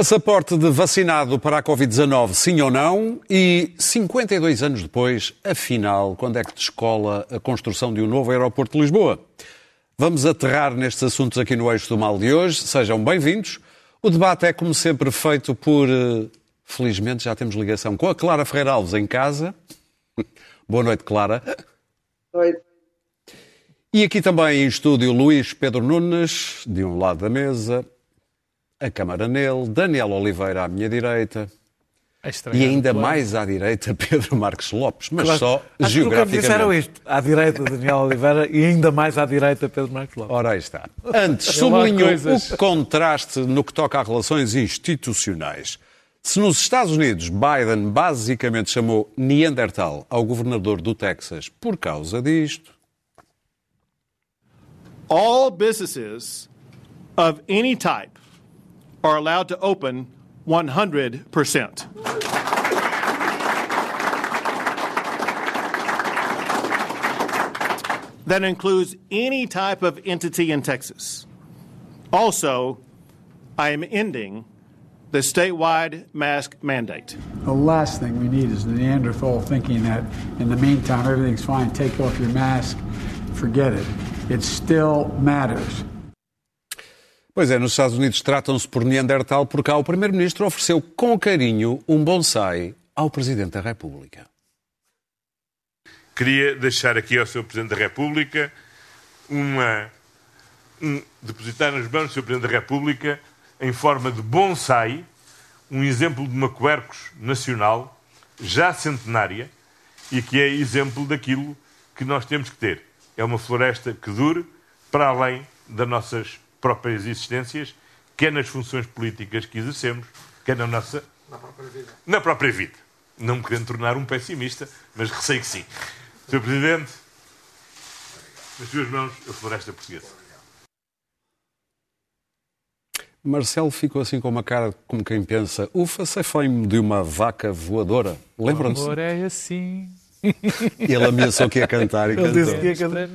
Passaporte de vacinado para a Covid-19, sim ou não? E 52 anos depois, afinal, quando é que descola a construção de um novo aeroporto de Lisboa? Vamos aterrar nestes assuntos aqui no Eixo do Mal de hoje. Sejam bem-vindos. O debate é, como sempre, feito por. eh, Felizmente já temos ligação com a Clara Ferreira Alves em casa. Boa noite, Clara. Oi. E aqui também em estúdio Luís Pedro Nunes, de um lado da mesa, a Câmara nele, Daniel Oliveira à minha direita É e estranho, ainda claro. mais à direita Pedro Marques Lopes, mas Claro. só Acho que nunca me disseram geograficamente. isto. À direita, Daniel Oliveira e ainda mais à direita, Pedro Marcos Lopes. Ora, aí está. Antes, Olha lá sublinho coisas. o contraste no que toca a relações institucionais. Se nos Estados Unidos Biden basicamente chamou Neandertal ao governador do Texas por causa disto, all businesses of any type are allowed to open 100%. That includes any type of entity in Texas. Also, I am ending the statewide mask mandate. The last thing we need is Neanderthal thinking that in the meantime everything's fine, take off your mask, forget it. It still matters. Pois é, nos Estados Unidos tratam-se por Neandertal porque cá o Primeiro-Ministro ofereceu com carinho um bonsai ao Presidente da República. Queria deixar aqui ao Sr. Presidente da República uma. Um, depositar nas mãos do Sr. Presidente da República, em forma de bonsai, um exemplo de uma quercus nacional, já centenária, e que é exemplo daquilo que nós temos que ter. É uma floresta que dure para além das nossas próprias existências, quer nas funções políticas que exercemos, quer na nossa. Na própria vida. Não me querendo tornar um pessimista, mas receio que sim. Sr. Presidente, nas suas mãos, a floresta portuguesa. Marcelo ficou assim com uma cara como quem pensa: ufa, cefei-me de uma vaca voadora. Lembram-se? Amor é assim. Ele ameaçou que ia cantar e Ele disse cantou. que ia cantar.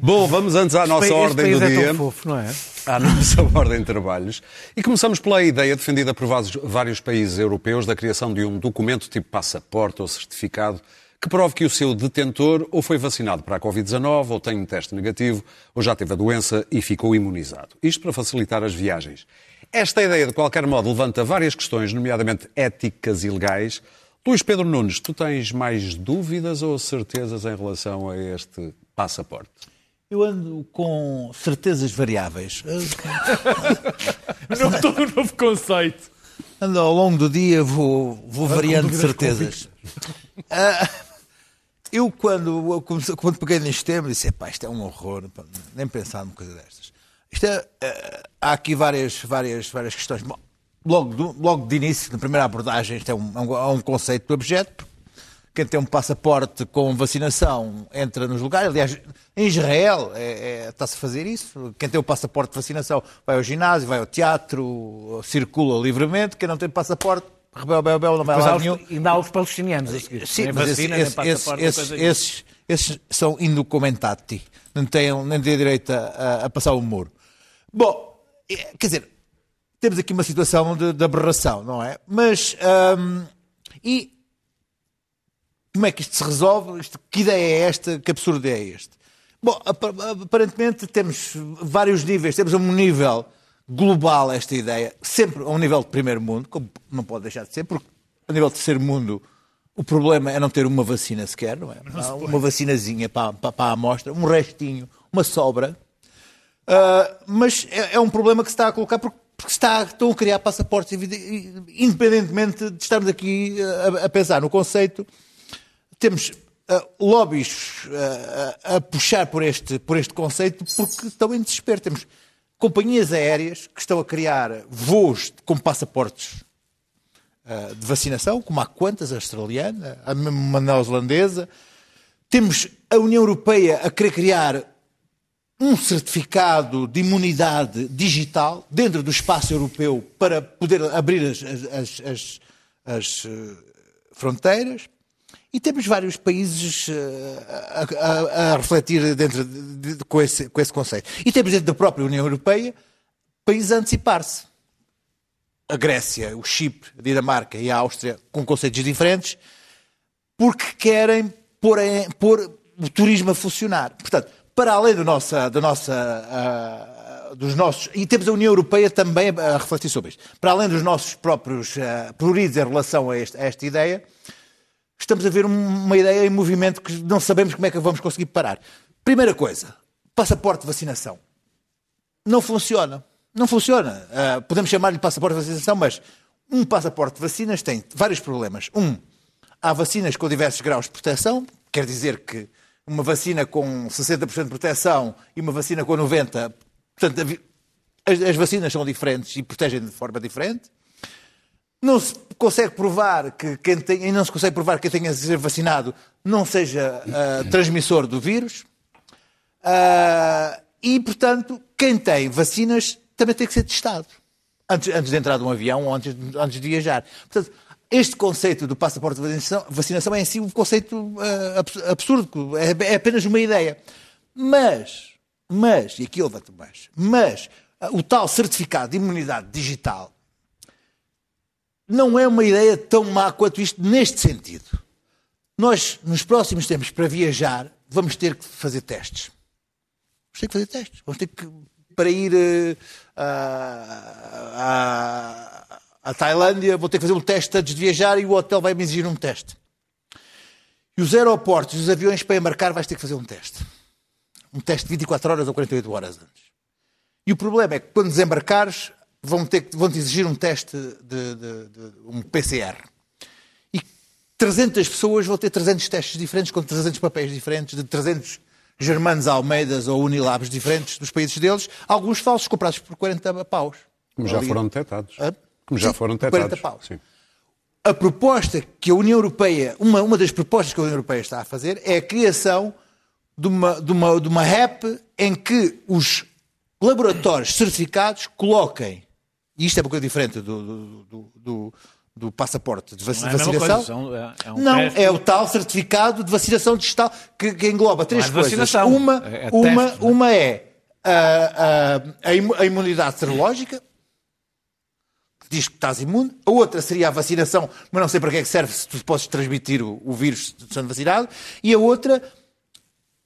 Bom, vamos antes à nossa Este ordem do país é dia. tão fofo, não é? À nossa ordem de trabalhos. E começamos pela ideia defendida por vários- países europeus da criação de um documento tipo passaporte ou certificado que prove que o seu detentor ou foi vacinado para a Covid-19 ou tem um teste negativo ou já teve a doença e ficou imunizado. Isto para facilitar as viagens. Esta ideia, de qualquer modo, levanta várias questões, nomeadamente éticas e legais. Luís Pedro Nunes, tu tens mais dúvidas ou certezas em relação a este passaporte? Eu ando com certezas variáveis. Não todo um novo conceito. Ando ao longo do dia, vou, vou variando certezas. Ah, eu, quando, quando peguei neste tema, disse: pá, isto é um horror, nem pensar numa coisa destas. Isto é, ah, há aqui várias, várias, várias questões. Bom, logo, do- logo de início, na primeira abordagem, isto é um, é um, é um conceito do objeto. Quem tem um passaporte com vacinação entra nos lugares. Aliás, em Israel é- é- está-se a fazer isso. Quem tem o passaporte de vacinação vai ao ginásio, vai ao teatro, circula livremente. Quem não tem passaporte, rebel, bel, bel, não vai lá nenhum. ainda há os palestinianos a seguir. Sim, nem mas vacina, esse- nem esse- passaporte, esses, esses, são indocumentati. Não têm, nem têm direito a, a passar o muro. Bom, é, quer dizer, temos aqui uma situação de, de aberração, não é? Mas, hum, e como é que isto se resolve? Isto- que ideia é esta? Que absurdo é este? Bom, apa- aparentemente temos vários níveis. Temos um nível global esta ideia, sempre a um nível de primeiro mundo, como não pode deixar de ser, porque a nível de terceiro mundo o problema é não ter uma vacina sequer, não é? Há uma vacinazinha para, para, para a amostra, um restinho, uma sobra. Ah, mas é, é um problema que se está a colocar porque, porque está, estão a criar passaportes, independentemente de estarmos aqui a, a pensar no conceito. Temos ah, lobbies ah, a, puxar por este, por este conceito porque estão em desespero. Temos companhias aéreas que estão a criar voos com passaportes ah, de vacinação, como há quantas, a australiana, a mesmo uma neozelandesa. Temos a União Europeia a querer criar um certificado de imunidade digital dentro do espaço europeu para poder abrir as, as- as- as- as, fronteiras. E temos vários países eh, a, a- a refletir dentro de- de- com, esse, com esse conceito. E temos dentro da própria União Europeia países a antecipar-se. a Grécia, o Chipre, a Dinamarca e a Áustria com conceitos diferentes, porque querem pôr, em- pôr o turismo a funcionar. Portanto, para além do nossa, da nossa, ah, dos nossos. E temos a União Europeia também a refletir sobre isto. Para além dos nossos próprios pruridos em relação a, este- a esta ideia, estamos a ver um- uma ideia em movimento que não sabemos como é que vamos conseguir parar. Primeira coisa, passaporte de vacinação. Não funciona. Não funciona. Ah, podemos chamar-lhe passaporte de vacinação, mas um passaporte de vacinas tem vários problemas. Um, há vacinas com diversos graus de proteção, quer dizer que uma vacina com 60% de proteção e uma vacina com 90%, portanto, as, as vacinas são diferentes e protegem de forma diferente. Não se consegue provar que quem tem, e não se consegue provar que quem tenha ser vacinado não seja ah, transmissor do vírus. Ah, e, portanto, quem tem vacinas também tem que ser testado antes, antes de entrar de um avião ou antes, antes de viajar. Portanto, este conceito do passaporte de vacinação, é em si um conceito abs- absurdo, é, é apenas uma ideia. Mas, mas, e aqui levanto mais, mas ah, o tal certificado de imunidade digital não é uma ideia tão má quanto isto neste sentido. Nós, nos próximos tempos, para viajar, vamos ter que fazer testes. Vamos ter que fazer testes. Vamos ter que, para ir eh, à, à Tailândia, vou ter que fazer um teste antes de viajar e o hotel vai me exigir um teste. E os aeroportos, os aviões para embarcar, vais ter que fazer um teste. Um teste de 24 horas ou 48 horas antes. E o problema é que quando desembarcares, vão ter que- vão-te exigir um teste de, de- de- um PCR. E 300 pessoas vão ter 300 testes diferentes, com 300 papéis diferentes, de 300 Germanos Almeidas ou Unilabs diferentes dos países deles, alguns falsos comprados por 40 paus. Como já foram detectados. Hã? Como já Sim, foram 40 detectados. paus. Sim. A proposta que a União Europeia, uma, uma das propostas que a União Europeia está a fazer é a criação de uma, de uma, de uma app em que os laboratórios certificados coloquem, e isto é uma coisa diferente do, do, do, do- passaporte de vac- Não é vacinação. coisa, é- é um não, teste. é o tal certificado de vacinação digital que, que engloba três é coisas. Uma é- é uma, teste, uma é a, a- a imu- a imunidade serológica, que diz que estás imune. A outra seria a vacinação, mas não sei para que é que serve se tu podes transmitir o, o vírus sendo vacinado. E a outra,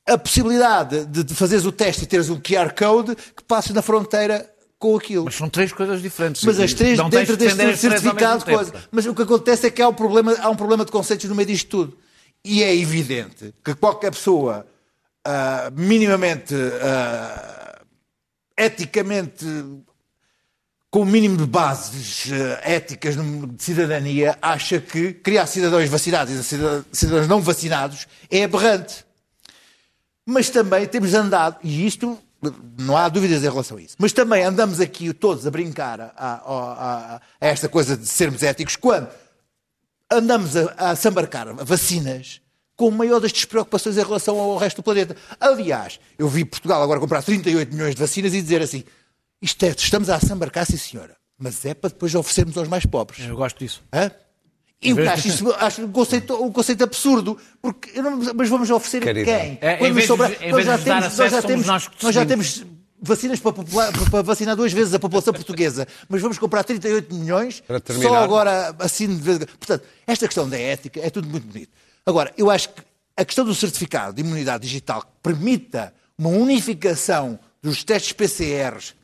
a possibilidade de, de fazeres o teste e teres um QR Code que passes na fronteira com aquilo. Mas são três coisas diferentes. Mas as três Não dentro de deste certificado de mesmo coisa. tempo. Mas o que acontece é que há um problema, há um problema de conceitos no meio disto tudo. E é evidente que qualquer pessoa ah, minimamente ah, eticamente com o mínimo de bases eh, éticas de cidadania acha que criar cidadãos vacinados e cidad- cidadãos não vacinados é aberrante. Mas também temos andado, e isto não há dúvidas em relação a isso, mas também andamos aqui todos a brincar a, a- a- esta coisa de sermos éticos quando andamos a, a se embarcar vacinas com maior das despreocupações em relação ao resto do planeta. Aliás, eu vi Portugal agora comprar 38 milhões de vacinas e dizer assim: isto é, estamos a se embarcar, sim senhora, mas é para depois oferecermos aos mais pobres. Eu gosto disso. Hã? Eu acho, isso, acho um, conceito, um conceito absurdo, porque eu não- mas vamos oferecer a Quer quem? É, em Quando vez de- sobra- em nós vez já de dar temos- acesso, nós já temos- nós nós já temos vacinas para, popula- para- vacinar duas vezes a população portuguesa, mas vamos comprar 38 milhões só agora assim de vez. Portanto, esta questão da ética é tudo muito bonito. Agora, eu acho que a questão do certificado de imunidade digital que permita uma unificação dos testes PCRs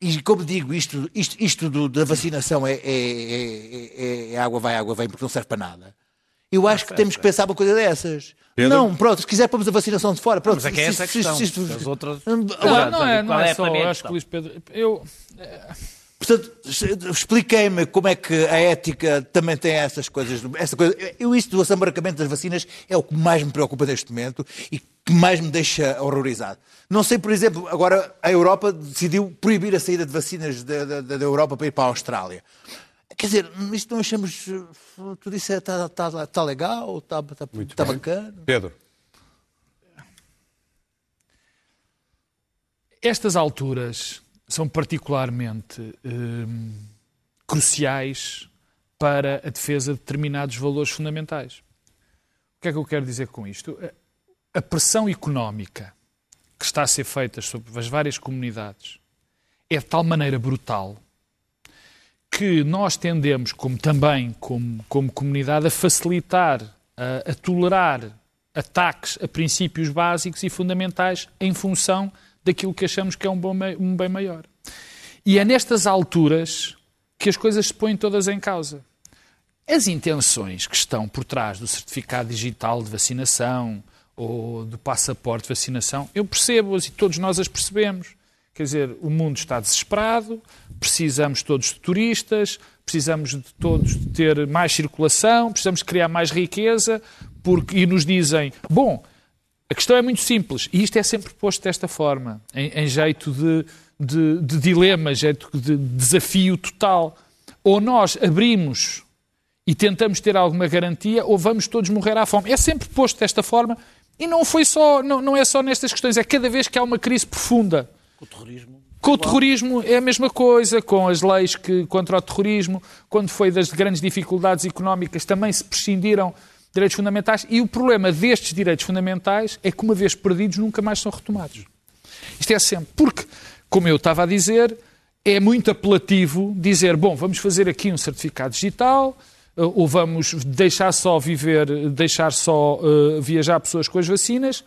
e como digo, isto, isto, isto do- da vacinação é, é- é- é- é água vai, água vem, porque não serve para nada. Eu acho que temos que pensar uma coisa dessas. Pedro? Não, pronto, se quiser pomos a vacinação de fora. Pronto, Mas é que se- é essa a se- questão. se- se- As outras- Agora, Não, não é, não é, é só, eu acho que? Luís Pedro, eu, Portanto, expliquei-me como é que a ética também tem essas coisas. Essa coisa. Eu, isso do assambarcamento das vacinas é o que mais me preocupa neste momento e que mais me deixa horrorizado. Não sei, por exemplo, agora a Europa decidiu proibir a saída de vacinas da, da, da Europa para ir para a Austrália. Quer dizer, isto não achamos. Tudo isso está tá, tá legal, está tá, tá bacana. Pedro, estas alturas são particularmente hum, cruciais para a defesa de determinados valores fundamentais. O que é que eu quero dizer com isto? A- pressão económica que está a ser feita sobre as várias comunidades é de tal maneira brutal que nós tendemos, como também como, como comunidade, a facilitar, a, a tolerar ataques a princípios básicos e fundamentais em função daquilo que achamos que é um, bom, um bem maior. E é nestas alturas que as coisas se põem todas em causa. As intenções que estão por trás do certificado digital de vacinação ou do passaporte de vacinação, eu percebo-as e todos nós as percebemos. Quer dizer, o mundo está desesperado, precisamos todos de turistas, precisamos de todos de ter mais circulação, precisamos criar mais riqueza, porque, e nos dizem, bom, a questão é muito simples, e isto é sempre posto desta forma, em, em jeito de, de, de dilema, jeito de desafio total. Ou nós abrimos e tentamos ter alguma garantia, ou vamos todos morrer à fome. É sempre posto desta forma, e não foi só, não, não é só nestas questões, é cada vez que há uma crise profunda com o terrorismo. Com o terrorismo é a mesma coisa, com as leis que, contra o terrorismo, quando foi das grandes dificuldades económicas, também se prescindiram direitos fundamentais. E o problema destes direitos fundamentais é que, uma vez perdidos, nunca mais são retomados. Isto é sempre. Porque, como eu estava a dizer, é muito apelativo dizer: bom, vamos fazer aqui um certificado digital, ou vamos deixar só viver, deixar só uh, viajar pessoas com as vacinas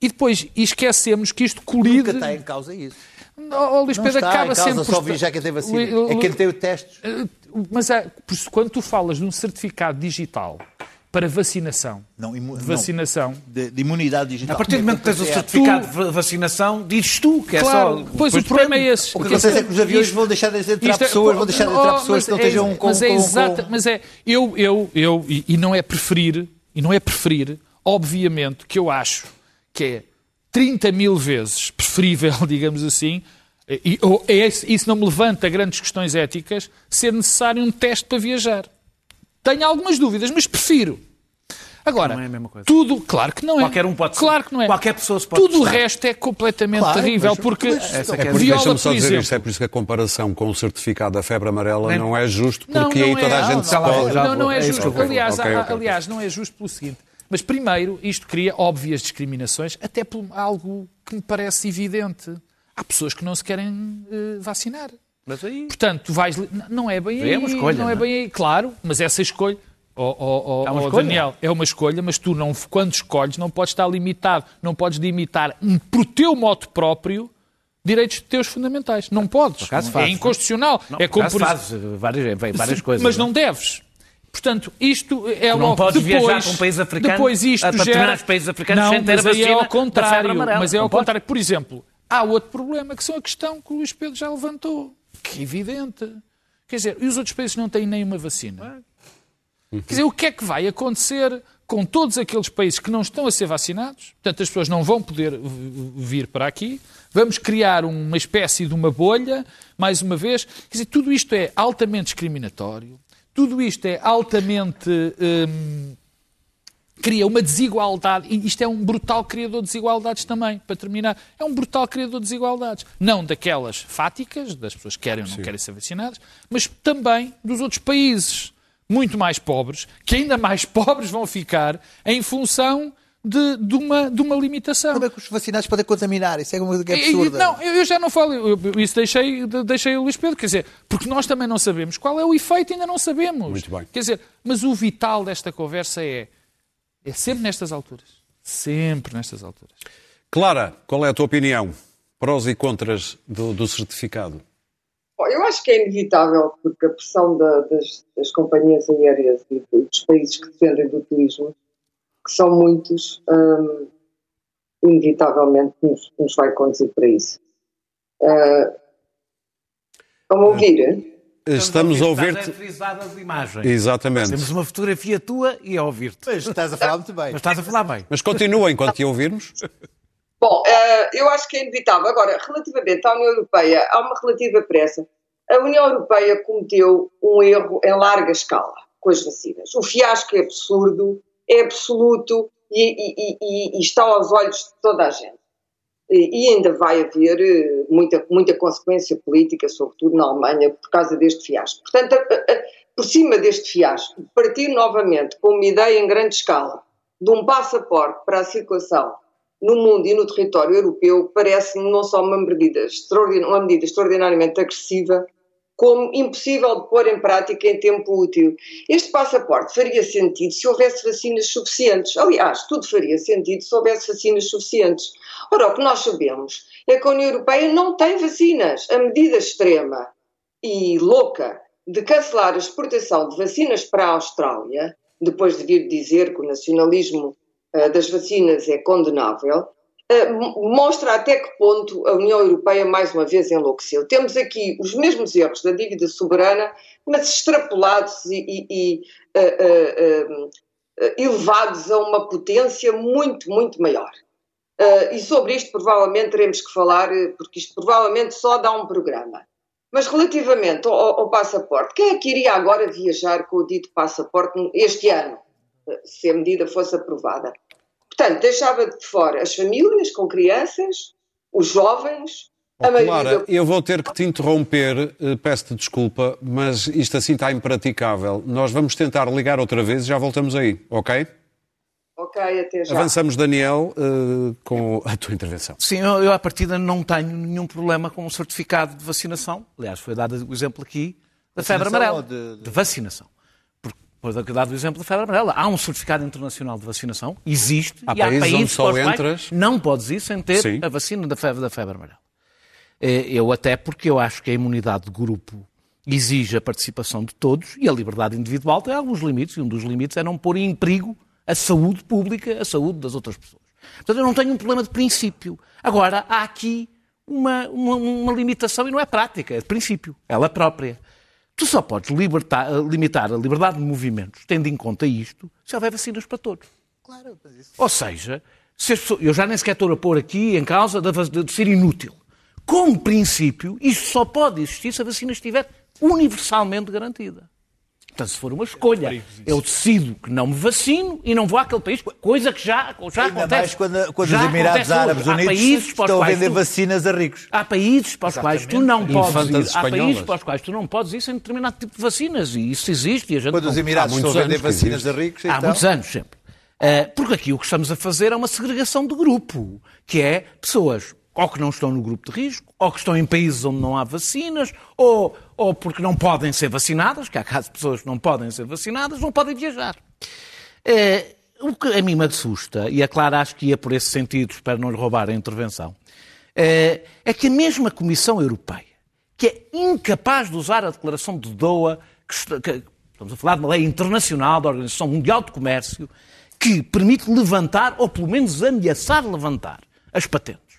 e depois esquecemos que isto colide... Nunca está em causa isso. Oh, Luís Pedro está acaba sempre... só viajar quem tem vacina. É quem tem o teste. Eh, mas é, quando tu falas de um certificado digital para vacinação. Não, imu... de vacinação. De, de, imunidade digital. A partir do momento que tens o certificado tu... de vacinação, dizes tu que é claro, só. Pois o problema é esse. O que acontece é que os aviões isto, vão deixar de entrar pessoas, é, vão deixar de entrar oh, pessoas que não é, estejam com. Mas é com... mas é. Eu, eu, eu, e, e não é preferir, e não é preferir, obviamente, que eu acho que é 30 mil vezes preferível, digamos assim, e, ou, é isso não me levanta grandes questões éticas, ser necessário um teste para viajar. Tenho algumas dúvidas, mas prefiro. Agora, não é a mesma coisa. tudo, claro que não é. Qualquer um pode Claro que não é. Qualquer pessoa se pode Tudo testar. o resto é completamente Claro, terrível, porque Essa É que é por viola, deixa-me só por dizer exemplo. isto, é por isso que a comparação com o certificado da febre amarela Nem- não é justo, Não, porque não aí toda é. a gente Não, se não, pode... já Não, não é É justo. aliás, Ok, há- ok, aliás, não é justo pelo seguinte. Mas primeiro, isto cria óbvias discriminações, até por algo que me parece evidente. Há pessoas que não se querem eh, vacinar. Mas aí. Portanto, tu vais. Não é bem aí. É uma escolha, Não é não é? bem aí. Claro, mas essa escolha. Oh, oh, oh, É. Daniel, é uma escolha, mas tu, não, quando escolhes, não podes estar limitado. Não podes limitar, por teu moto próprio, direitos teus fundamentais. Não podes. é fazes. inconstitucional. Não, é como por fazes várias, várias coisas. mas não deves. Portanto, isto é Tu não logo podes depois, viajar para um país africano, depois isto a- para gera... determinados países africanos não, sem ter mas aí é vacina ao da febre contrário. Mas é ao Não contrário. Por exemplo, há outro problema que são a questão que o Luís Pedro já levantou, que é evidente. Quer dizer, e os outros países não têm nenhuma vacina? Quer dizer, o que é que vai acontecer com todos aqueles países que não estão a ser vacinados? Portanto, as pessoas não vão poder vir para aqui. Vamos criar uma espécie de uma bolha, mais uma vez. Quer dizer, tudo isto é altamente discriminatório. Tudo isto é altamente. hum, cria uma desigualdade, e isto é um brutal criador de desigualdades também, para terminar. É um brutal criador de desigualdades. Não daquelas fáticas, das pessoas que querem ou não querem ser vacinadas, mas também dos outros países muito mais pobres, que ainda mais pobres vão ficar em função de, de uma, de uma limitação. Como é que os vacinados podem contaminar? Isso é uma coisa é E- e- absurda. Não, eu eu já não falo, eu- isso deixei, de- deixei o Luís Pedro, quer dizer, porque nós também não sabemos qual é o efeito, ainda não sabemos. Muito bem. Quer dizer, mas o vital desta conversa é, é sempre nestas alturas. Sempre nestas alturas. Clara, qual é a tua opinião? Prós e contras do, do certificado? Bom, eu acho que é inevitável, porque a pressão da- das, das companhias aéreas e dos países que dependem do turismo, que são muitos, hum, inevitavelmente nos, nos vai conduzir para isso. Uh, Vão ouvir? Estamos a ouvir-te... De imagem. Exatamente. Temos uma fotografia tua e a ouvir-te. Mas estás a falar muito bem. Mas estás a falar bem. Mas continua enquanto te ouvirmos. Bom, eh, eu acho que é inevitável. Agora, relativamente à União Europeia, há uma relativa pressa. A União Europeia cometeu um erro em larga escala com as vacinas. O fiasco é absurdo, é absoluto e- e- e- e está aos olhos de toda a gente. E, ainda vai haver eh, muita, muita consequência política, sobretudo na Alemanha, por causa deste fiasco. Portanto, por cima deste fiasco, partir novamente com uma ideia em grande escala de um passaporte para a circulação no mundo e no território europeu parece-me não só uma medida, uma medida extraordinariamente agressiva, como impossível de pôr em prática em tempo útil. Este passaporte faria sentido se houvesse vacinas suficientes. Aliás, tudo faria sentido se houvesse vacinas suficientes. Ora, o que nós sabemos é que a União Europeia não tem vacinas. A medida extrema e louca de cancelar a exportação de vacinas para a Austrália, depois de vir dizer que o nacionalismo uh, das vacinas é condenável, mostra até que ponto a União Europeia mais uma vez enlouqueceu. Temos aqui os mesmos erros da dívida soberana, mas extrapolados e, e, e uh, elevados a uma potência muito, muito maior. e sobre isto provavelmente teremos que falar, porque isto provavelmente só dá um programa. Mas relativamente ao, ao, passaporte, quem é que iria agora viajar com o dito passaporte este ano, se a medida fosse aprovada? Portanto, deixava de fora as famílias com crianças, os jovens, Oh, Clara, eu vou ter que te interromper, eh, peço-te desculpa, mas isto assim está impraticável. Nós vamos tentar ligar outra vez e já voltamos aí, ok? Ok, até já. Avançamos, Daniel, uh, com a tua intervenção. Sim, eu, eu à partida não tenho nenhum problema com o certificado de vacinação. Aliás, foi dado o exemplo aqui da febre amarela. De, de... de, vacinação. Foi dado o exemplo da febre amarela. Há um certificado internacional de vacinação, existe, há e países há países onde só entras... não podes ir sem ter Sim. a vacina da febre, da febre amarela. Eh, eu até porque eu acho que a imunidade de grupo exige a participação de todos e a liberdade individual tem alguns limites, e um dos limites é não pôr em perigo a saúde pública, a saúde das outras pessoas. Portanto, eu não tenho um problema de princípio. Agora, há aqui uma, uma, uma limitação e não é prática, é de princípio, ela própria. Tu só podes libertar, limitar a liberdade de movimentos, tendo em conta isto, se houver vacinas para todos. Claro, mas isso... Ou seja, se pessoas, eu já nem sequer estou a pôr aqui em causa de, de, de ser inútil. Como princípio, isto só pode existir se a vacina estiver universalmente garantida. Portanto, se for uma escolha, é eu decido que não me vacino e não vou àquele país, coisa que já, já Ainda acontece. Mais quando, quando já os Emirados Árabes Unidos estão a vender tu, vacinas a ricos. Há países para os quais tu não podes ir, há países para os quais tu não podes ir sem determinado tipo de vacinas e isso existe. E a gente quando os Emirados estão a vender vacinas a ricos, então... Há muitos anos sempre. Uh, porque aqui o que estamos a fazer é uma segregação de grupo, que é pessoas ou que não estão no grupo de risco, ou que estão em países onde não há vacinas, ou, ou porque não podem ser vacinadas, que há casos de pessoas que não podem ser vacinadas, não podem viajar. É, o que a mim me assusta, e a Clara acho que ia por esse sentido, espero não lhe roubar a intervenção, é, é que a mesma Comissão Europeia, que é incapaz de usar a declaração de Doha, que, que, estamos a falar de uma lei internacional da Organização Mundial de Comércio, que permite levantar, ou pelo menos ameaçar levantar, as patentes.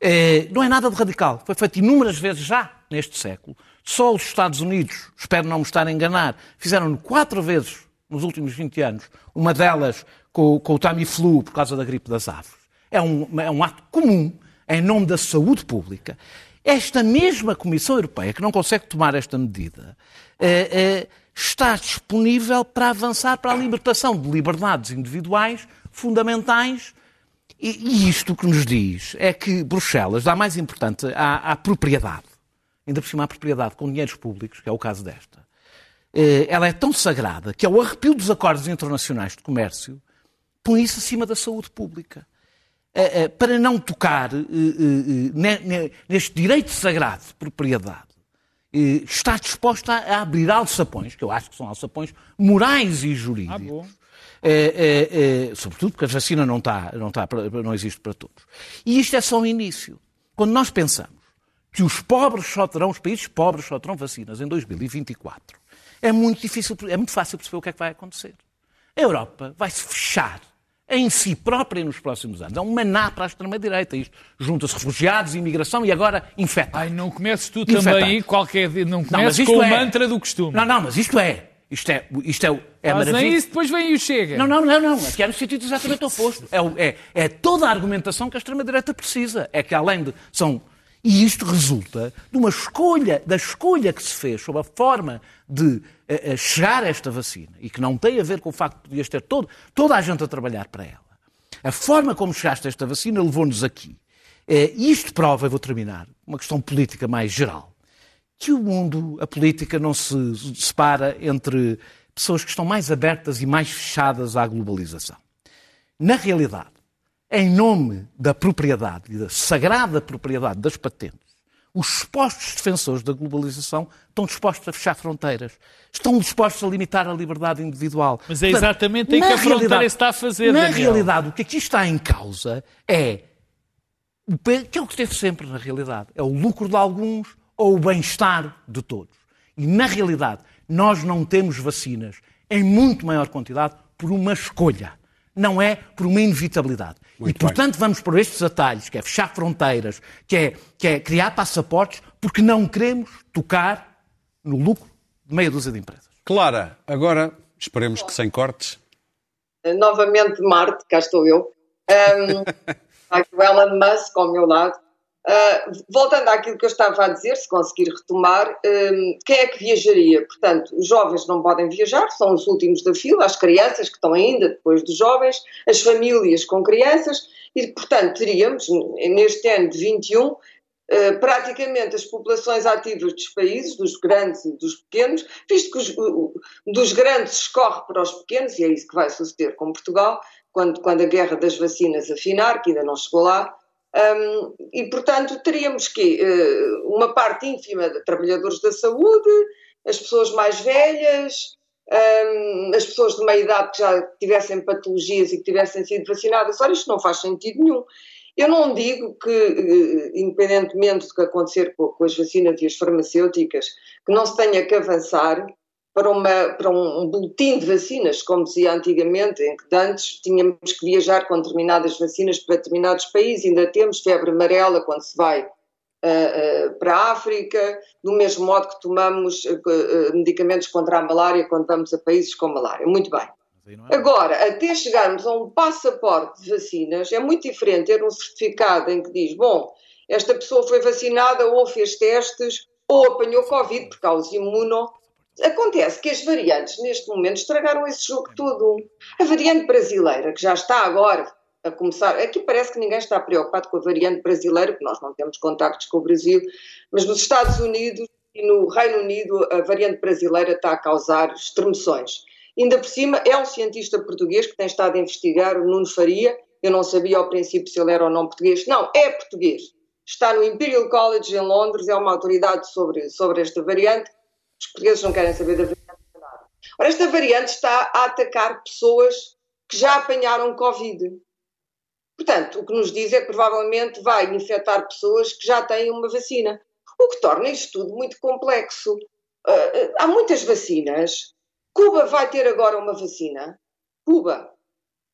É, não é nada de radical. Foi feito inúmeras vezes já neste século. Só os Estados Unidos, espero não me estar a enganar, fizeram quatro vezes nos últimos 20 anos. Uma delas com, com o Tamiflu por causa da gripe das aves. É um, é um ato comum em nome da saúde pública. Esta mesma Comissão Europeia, que não consegue tomar esta medida, é, é, está disponível para avançar para a libertação de liberdades individuais fundamentais e, e isto que nos diz é que Bruxelas dá mais importante à, à propriedade, ainda por cima à propriedade com dinheiros públicos, que é o caso desta. Eh, ela é tão sagrada que, ao arrepio dos acordos internacionais de comércio, põe isso acima da saúde pública. Eh, eh, para não tocar neste direito sagrado de propriedade, está disposta a abrir alçapões, que eu acho que são alçapões morais e jurídicos, ah, é, é, é, sobretudo porque a vacina não, está, não, está, não existe para todos. E isto é só um início. Quando nós pensamos que os pobres só terão, os países pobres só terão vacinas em 2024, é muito difícil, é muito fácil perceber o que é que vai acontecer. A Europa vai se fechar em si própria nos próximos anos. É um maná para a extrema-direita. Isto junta-se refugiados, imigração e agora infecta. Ai, não comeces tu também qualquer Não comeces com o é... mantra do costume. Não, não, mas isto é. Isto é, isto é, é Mas nem isso depois vem e o chega. Não, não, não, não. Aqui é no sentido exatamente oposto. É, é, é toda a argumentação que a extrema-direita precisa. É que além de. São, e isto resulta de uma escolha, da escolha que se fez sobre a forma de uh, chegar a esta vacina e que não tem a ver com o facto de podias ter todo, toda a gente a trabalhar para ela. A forma como chegaste a esta vacina levou-nos aqui. Uh, isto prova, e vou terminar, uma questão política mais geral que o mundo, a política, não se separa entre pessoas que estão mais abertas e mais fechadas à globalização. Na realidade, em nome da propriedade e da sagrada propriedade das patentes, Os supostos defensores da globalização estão dispostos a fechar fronteiras, estão dispostos a limitar a liberdade individual. Mas é exatamente aí que a fronteira está a fazer, Na Daniel. realidade, o que aqui está em causa é o que é o que esteve sempre na realidade. É o lucro de alguns ou o bem-estar de todos. E na realidade, nós não temos vacinas em muito maior quantidade por uma escolha. Não é por uma inevitabilidade. e, Muito bem. portanto, vamos por estes atalhos, que é fechar fronteiras, que é, que é criar passaportes, porque não queremos tocar no lucro de meia dúzia de empresas. Clara, agora esperemos que sem cortes. novamente Marte, cá estou eu, um, o Elon Musk ao meu lado. Uh, voltando àquilo que eu estava a dizer, se conseguir retomar, um, quem é que viajaria? Portanto, os jovens não podem viajar, são os últimos da fila, as crianças que estão ainda depois dos jovens, as famílias com crianças, e portanto teríamos, neste ano de 21, Uh, praticamente as populações ativas dos países, dos grandes e dos pequenos, visto que os, o, dos grandes escorre para os pequenos, e é isso que vai suceder com Portugal, quando, quando a guerra das vacinas afinar, que ainda não chegou lá, um, e portanto teríamos que uh, uma parte ínfima de trabalhadores da saúde, as pessoas mais velhas, um, as pessoas de meia idade que já tivessem patologias e que tivessem sido vacinadas. Ora, isto não faz sentido nenhum. Eu não digo que, eh, independentemente do que acontecer com, com as vacinas e as farmacêuticas, que não se tenha que avançar para, uma, para um, um boletim de vacinas, como dizia antigamente, em que antes tínhamos que viajar com determinadas vacinas para determinados países, ainda temos febre amarela quando se vai uh, uh, para a África, do mesmo modo que tomamos uh, medicamentos contra a malária quando vamos a países com malária. Muito bem. Agora, até chegarmos a um passaporte de vacinas, é muito diferente ter um certificado em que diz, bom, esta pessoa foi vacinada ou fez testes ou apanhou Covid, por causa imuno. Acontece que as variantes, neste momento, estragaram esse jogo todo. A variante brasileira, que já está agora a começar, aqui parece que ninguém está preocupado com a variante brasileira, porque nós não temos contactos com o Brasil, mas nos Estados Unidos e no Reino Unido a variante brasileira está a causar extremoções. Ainda por cima, é um cientista português que tem estado a investigar, o Nuno Faria. Eu não sabia ao princípio se ele era ou não português. Não, é português. Está no Imperial College em Londres, é uma autoridade sobre, sobre esta variante. Os portugueses não querem saber da variante. Ora, esta variante está a atacar pessoas que já apanharam Covid. Portanto, o que nos diz é que provavelmente vai infectar pessoas que já têm uma vacina. O que torna isto tudo muito complexo. Uh, há muitas vacinas Cuba vai ter agora uma vacina. Cuba.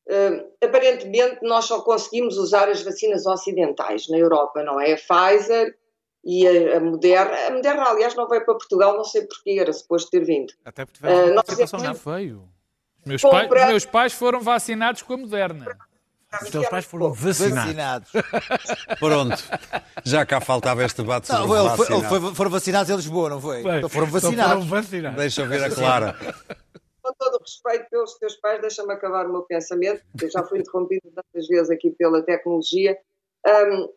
Uh, aparentemente, nós só conseguimos usar as vacinas ocidentais na Europa, não é? A Pfizer e a, a Moderna. A Moderna, aliás, não veio para Portugal, não sei porquê, era suposto ter vindo. Até porque tiveram Uh, uma participação veio. Meus, Compra- pais, meus pais foram vacinados com a Moderna. Os teus pais foram vacinados. Vacinados. Pronto. Já cá faltava este debate Não, sobre ele o foi- ele vacinado. foi- foram vacinados em Lisboa, não foi? Bem, Então foram então vacinados. foram vacinados. Deixa eu ver a Clara. Com todo o respeito pelos teus pais, deixa-me acabar o meu pensamento, porque eu já fui interrompido tantas vezes aqui pela tecnologia. Um,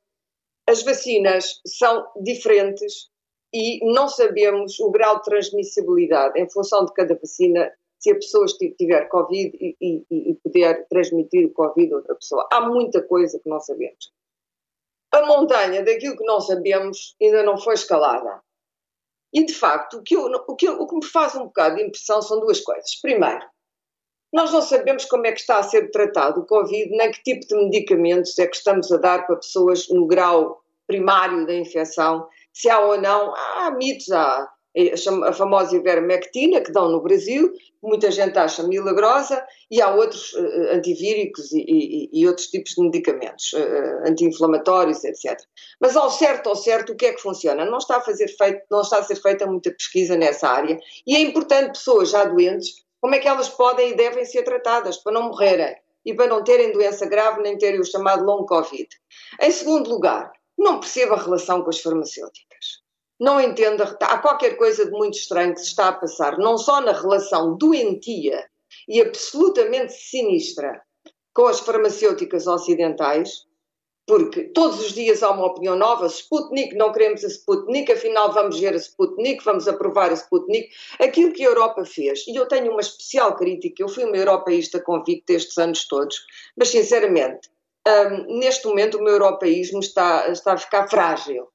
as vacinas são diferentes e não sabemos o grau de transmissibilidade em função de cada vacina, se a pessoa tiver Covid e, e- e puder transmitir o Covid a outra pessoa. Há muita coisa que não sabemos. A montanha daquilo que não sabemos ainda não foi escalada. E, de facto, o que, eu- o que eu- o que me faz um bocado de impressão são duas coisas. Primeiro, nós não sabemos como é que está a ser tratado o Covid, nem que tipo de medicamentos é que estamos a dar para pessoas no grau primário da infecção, se há ou não. Há mitos, há a cham- a famosa ivermectina que dão no Brasil, muita gente acha milagrosa, e há outros eh, antivíricos e, e- e outros tipos de medicamentos, eh, anti-inflamatórios, etc. Mas ao certo, ao certo, o que é que funciona? Não está a, fazer feito, não está a ser feita muita pesquisa nessa área e é importante pessoas já doentes, como é que elas podem e devem ser tratadas para não morrerem e para não terem doença grave nem terem o chamado long Covid. Em segundo lugar, não percebo a relação com as farmacêuticas. Não entendo, há qualquer coisa de muito estranho que se está a passar, não só na relação doentia e absolutamente sinistra com as farmacêuticas ocidentais, porque todos os dias há uma opinião nova, Sputnik, não queremos a Sputnik, afinal vamos ver a Sputnik, vamos aprovar a Sputnik. Aquilo que a Europa fez, e eu tenho uma especial crítica, eu fui uma europeísta convicta estes anos todos, mas sinceramente, hum, neste momento o meu europeísmo está, está a ficar frágil.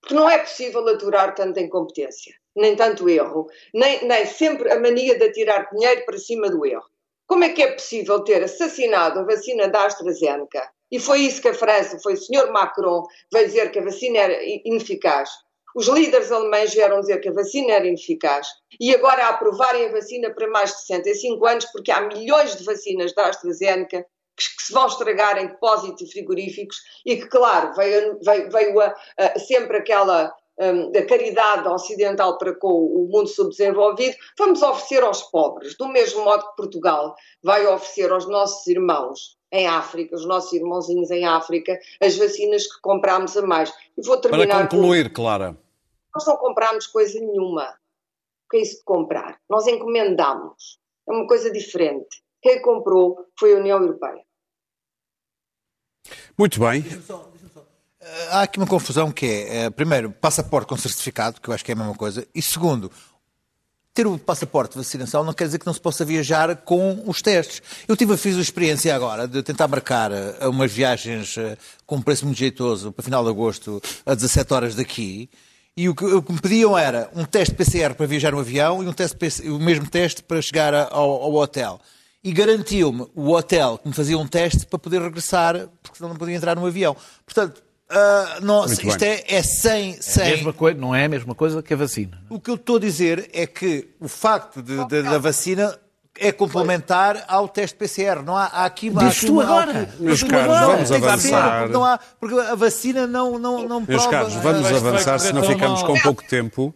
Porque não é possível aturar tanta incompetência, nem tanto erro, nem, nem sempre a mania de atirar dinheiro para cima do erro. Como é que é possível ter assassinado a vacina da AstraZeneca? E foi isso que a França, foi o Sr. Macron, veio dizer que a vacina era ineficaz. Os líderes alemães vieram dizer que a vacina era ineficaz e agora aprovarem a vacina para mais de 65 anos, porque há milhões de vacinas da AstraZeneca que, se vão estragar em depósitos frigoríficos e que, claro, veio, veio, veio a, a, sempre aquela um, da caridade ocidental para com o mundo subdesenvolvido, vamos oferecer aos pobres, do mesmo modo que Portugal vai oferecer aos nossos irmãos em África, os nossos irmãozinhos em África, as vacinas que comprámos a mais. E vou terminar para concluir, com... Clara. Nós não comprámos coisa nenhuma. O que é isso de comprar? Nós encomendámos. É uma coisa diferente. Quem comprou foi a União Europeia. Muito bem. Há aqui uma confusão que é, primeiro, passaporte com certificado, que eu acho que é a mesma coisa, e segundo, ter o passaporte de vacinação não quer dizer que não se possa viajar com os testes. Eu tive, fiz a experiência agora de tentar marcar eh, umas viagens eh, com um preço muito jeitoso para final de agosto a 17 horas daqui. E o que, o que me pediam era um teste PCR para viajar no avião e um teste, o mesmo teste para chegar ao, ao hotel e garantiu-me o hotel que me fazia um teste para poder regressar, porque senão não podia entrar no avião. Portanto, uh, não, isto é, é sem. sem... É a mesma coisa, não é a mesma coisa que a vacina. O que eu estou a dizer é que o facto de, de, da vacina é complementar ao teste PCR. Não há, há aqui uma. Diz tu agora. Meus caros, vamos avançar. Não há, porque a vacina não, não, não Meus prova. caros, vamos avançar, senão ficamos com pouco tempo.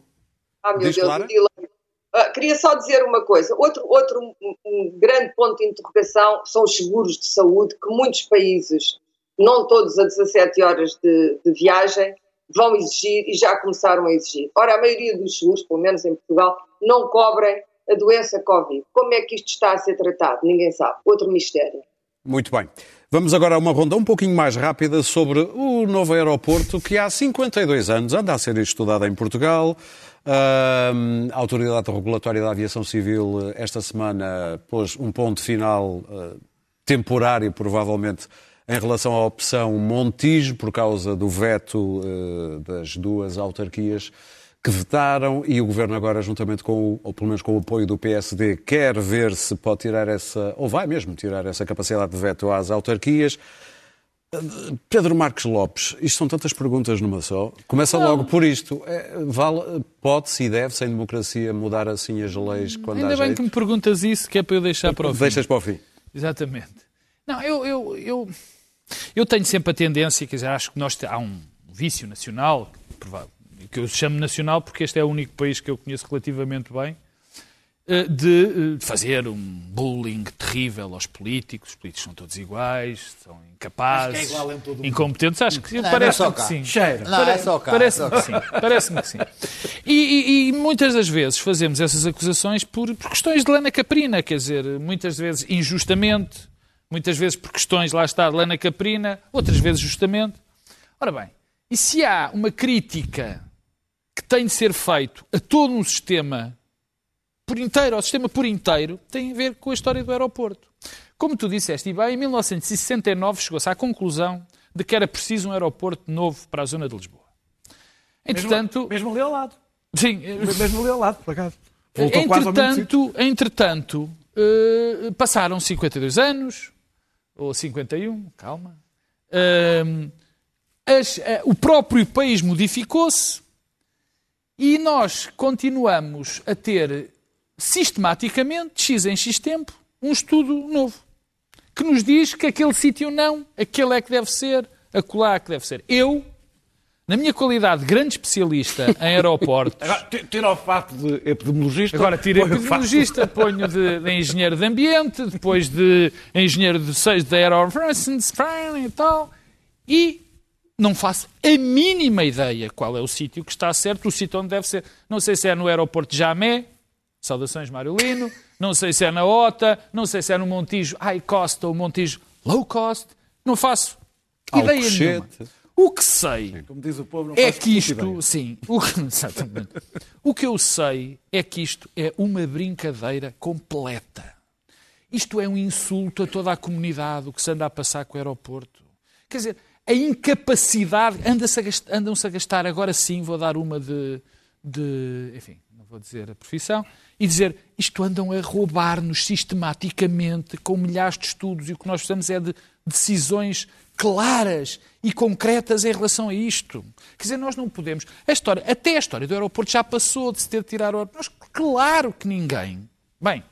Ah, meu Diz, Deus, Clara? Uh, queria só dizer uma coisa. Outro, outro um, um grande ponto de interrogação são os seguros de saúde que muitos países, não todos a 17 horas de, de, viagem, vão exigir e já começaram a exigir. Ora, a maioria dos seguros, pelo menos em Portugal, não cobrem a doença Covid. Como é que isto está a ser tratado? Ninguém sabe. Outro mistério. Muito bem. Vamos agora a uma ronda um pouquinho mais rápida sobre o novo aeroporto que há 52 anos anda a ser estudado em Portugal. A Autoridade Regulatória da Aviação Civil esta semana pôs um ponto final uh, temporário, provavelmente, em relação à opção Montijo, por causa do veto uh, das duas autarquias que vetaram e o Governo agora, juntamente com, ou pelo menos com o apoio do PSD, quer ver se pode tirar essa, ou vai mesmo tirar essa capacidade de veto às autarquias. Pedro Marques Lopes, isto são tantas perguntas numa só. Começa não. logo por isto. É, vale, Pode-se e deve, sem democracia, mudar assim as leis quando Ainda há bem jeito? que me perguntas isso, que é para eu deixar para o fim. Deixas para o fim. Exatamente. Não, eu, eu, eu, eu tenho sempre a tendência, quer dizer, acho que nós há um vício nacional, que eu chamo nacional porque este é o único país que eu conheço relativamente bem, eh, de fazer um bullying terrível aos políticos. Os políticos são todos iguais, são incapazes, é incompetentes. Acho que parece-me que sim. Cheiro. Não, é só cá. Parece-me que sim. Parece-me que sim. E, e, e, muitas das vezes fazemos essas acusações por, por questões de lana caprina, quer dizer, muitas vezes injustamente, muitas vezes por questões, lá está, de lana caprina, outras vezes justamente. Ora bem, e se há uma crítica que tem de ser feito a todo um sistema por inteiro, ao sistema por inteiro, tem a ver com a história do aeroporto. Como tu disseste, e bem, em 1969 chegou-se à conclusão de que era preciso um aeroporto novo para a zona de Lisboa. Entretanto... Mesmo, mesmo ali ao lado. Sim. Mesmo ali ao lado, por acaso. Voltou entretanto, entretanto uh, passaram 52 anos, ou 51, calma. As, uh, o próprio país modificou-se e nós continuamos a ter sistematicamente, de X em X tempo, um estudo novo que nos diz que aquele sítio não, aquele é que deve ser, acolá é que deve ser. Eu, na minha qualidade de grande especialista em aeroportos. Agora, tira o fato de epidemiologista. Agora, tira epidemiologista, ponho de, de, engenheiro de ambiente, depois de engenheiro de, de aeroforensics e tal. E não faço a mínima ideia qual é o sítio que está certo, o sítio onde deve ser. Não sei se é no aeroporto de Jamé, Saudações Mário Lino. Não sei se é na OTA, não sei se é no Montijo High Cost ou Montijo Low Cost. Não faço ideia nenhuma. O que sei o povo, é que isto, sim, o exatamente. O que eu sei é que isto é uma brincadeira completa. Isto é um insulto a toda a comunidade, o que se anda a passar com o aeroporto. Quer dizer, a incapacidade, anda-se a andam-se a gastar, agora sim, vou dar uma de, de, enfim, não vou dizer a profissão, e dizer, isto andam a roubar-nos sistematicamente, com milhares de estudos, e o que nós precisamos é de decisões claras e concretas em relação a isto. Quer dizer, nós não podemos. A história, até a história do aeroporto já passou de se ter de tirar o aeroporto. Nós, claro que ninguém. Bem,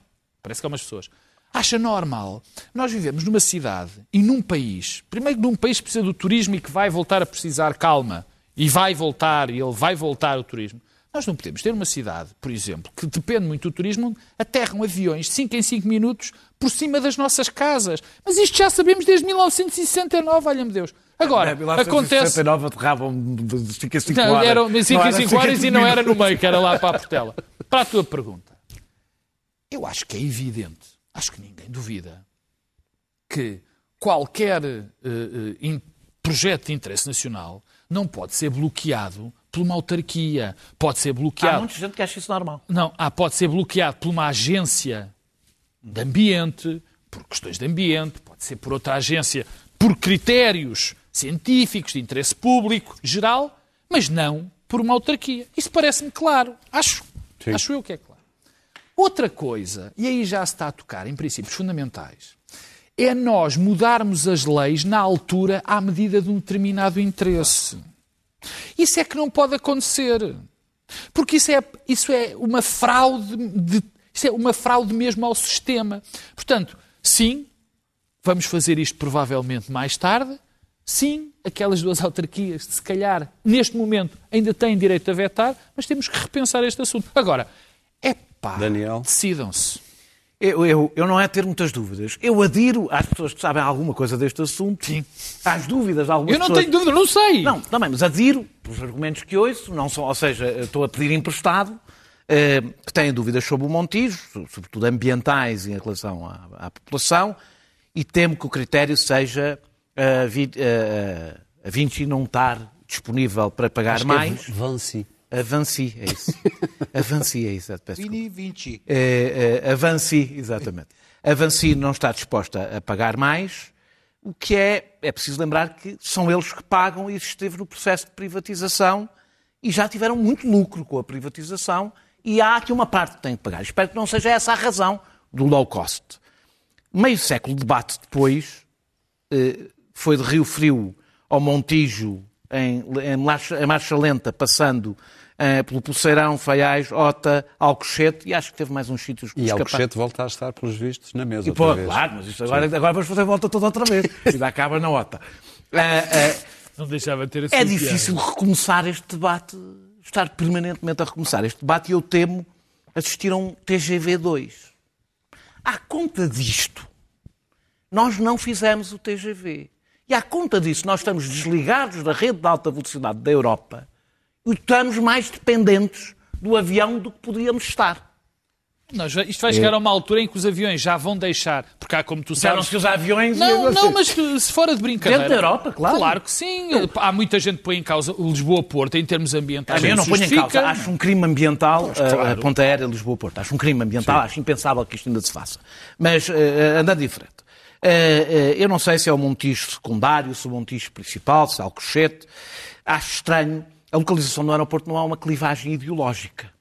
parece que há umas pessoas. Acha normal nós vivemos numa cidade e num país, primeiro num país que precisa do turismo e que vai voltar a precisar calma, e vai voltar, e ele vai voltar o turismo. Nós não podemos ter uma cidade, por exemplo, que depende muito do turismo, aterram aviões de 5 em 5 minutos por cima das nossas casas. Mas isto já sabemos desde 1969, valha-me Deus. Agora, acontece... 1969 aterravam de 5 a 5 Não, horas. eram 5 Não e era 5 horas e não era no meio, que era lá para a Portela. Para a tua pergunta, eu acho que é evidente, acho que ninguém duvida, que qualquer eh, in- projeto de interesse nacional não pode ser bloqueado por uma autarquia, pode ser Há bloqueado muita gente que acha isso normal. não, ah, pode ser bloqueado por uma agência de ambiente, por questões de ambiente, pode ser por outra agência, por critérios científicos de interesse público geral, mas não por uma autarquia. Isso parece-me claro. Acho, acho eu que é claro. Outra coisa, e aí já se está a tocar em princípios fundamentais, é nós mudarmos as leis na altura à medida de um determinado interesse. Isso é que não pode acontecer. Porque isso é, isso é uma fraude de, isso é uma fraude mesmo ao sistema. Portanto, sim, vamos fazer isto provavelmente mais tarde. Sim, aquelas duas autarquias, se calhar, neste momento, ainda têm direito a vetar, mas temos que repensar este assunto. Agora, é pá, decidam-se. Eu, eu, eu não é ter muitas dúvidas. Eu adiro às pessoas que sabem alguma coisa deste assunto. Sim. Às dúvidas de algumas Eu não pessoas. tenho dúvida, não sei. Não, também, mas adiro pelos argumentos que ouço, não são, ou seja, estou a pedir emprestado, que têm dúvidas sobre o Montijo, so- sobretudo ambientais em relação à, à população, e temo que o critério seja a, Vi- a- a Vinci não estar disponível para pagar Acho que é mais. Vancy. A Vanci, é isso. A Vanci, é isso. Peço desculpa. Vini Vinci. É, é, a Vanci, exatamente. A Vanci não está disposta a pagar mais, o que é, é preciso lembrar que são eles que pagam e esteve no processo de privatização e já tiveram muito lucro com a privatização e há aqui uma parte que tem que pagar. Espero que não seja essa a razão do low cost. Meio século de debate depois, eh, foi de Rio Frio ao Montijo, em, em marcha, em marcha lenta, passando eh, pelo Pulseirão, Faiais, Ota, Alcochete, e acho que teve mais uns sítios que E escapar- Alcochete volta a estar, pelos vistos, na mesa E, outra pô, vez. claro, mas isto agora, agora vamos fazer volta toda outra vez. Ainda acaba na Ota. Ah, ah, Não deixava de ter a é difícil recomeçar este debate, estar permanentemente a recomeçar este debate, e eu temo assistir a um TGV2. À conta disto, nós não fizemos o TGV. E à conta disso, nós estamos desligados da rede de alta velocidade da Europa e estamos mais dependentes do avião do que podíamos estar. Nós, isto vai chegar a uma altura em que os aviões já vão deixar, porque há, como tu não sabes... se usa aviões e Não, não, mas que, se fora de brincadeira... Dentro da Europa, claro. Claro que sim. Há muita gente que põe em causa o Lisboa-Porto em termos ambientais. eu não ponho em causa. Acho um crime ambiental Pois, a- a, claro. ponta aérea Lisboa-Porto. Acho um crime ambiental. Acho impensável que isto ainda se faça. Mas, eh, andando diferente. Eh, eh, eu não sei se é o Montijo secundário, se o Montijo principal, se é Alcochete. Acho estranho. A localização do aeroporto não há uma clivagem ideológica.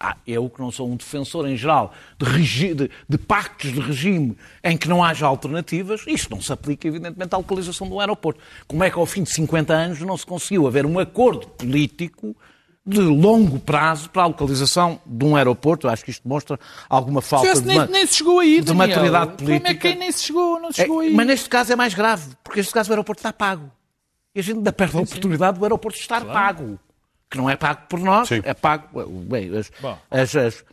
Ah, eu que não sou um defensor em geral de, de- de pactos de regime em que não haja alternativas, isto não se aplica, evidentemente, à localização do aeroporto. Como é que ao fim de 50 anos não se conseguiu haver um acordo político de longo prazo para a localização de um aeroporto? Eu acho que isto demonstra alguma falta de, nem, nem se chegou aí, de Daniel. maturidade O problema é política. que nem se chegou, não se É, chegou aí. mas neste caso é mais grave, porque neste caso o aeroporto está pago. E a gente ainda perde a oportunidade do aeroporto estar pago. Que não é pago por nós, Sim. é pago. Bem, as- Bom. as- as-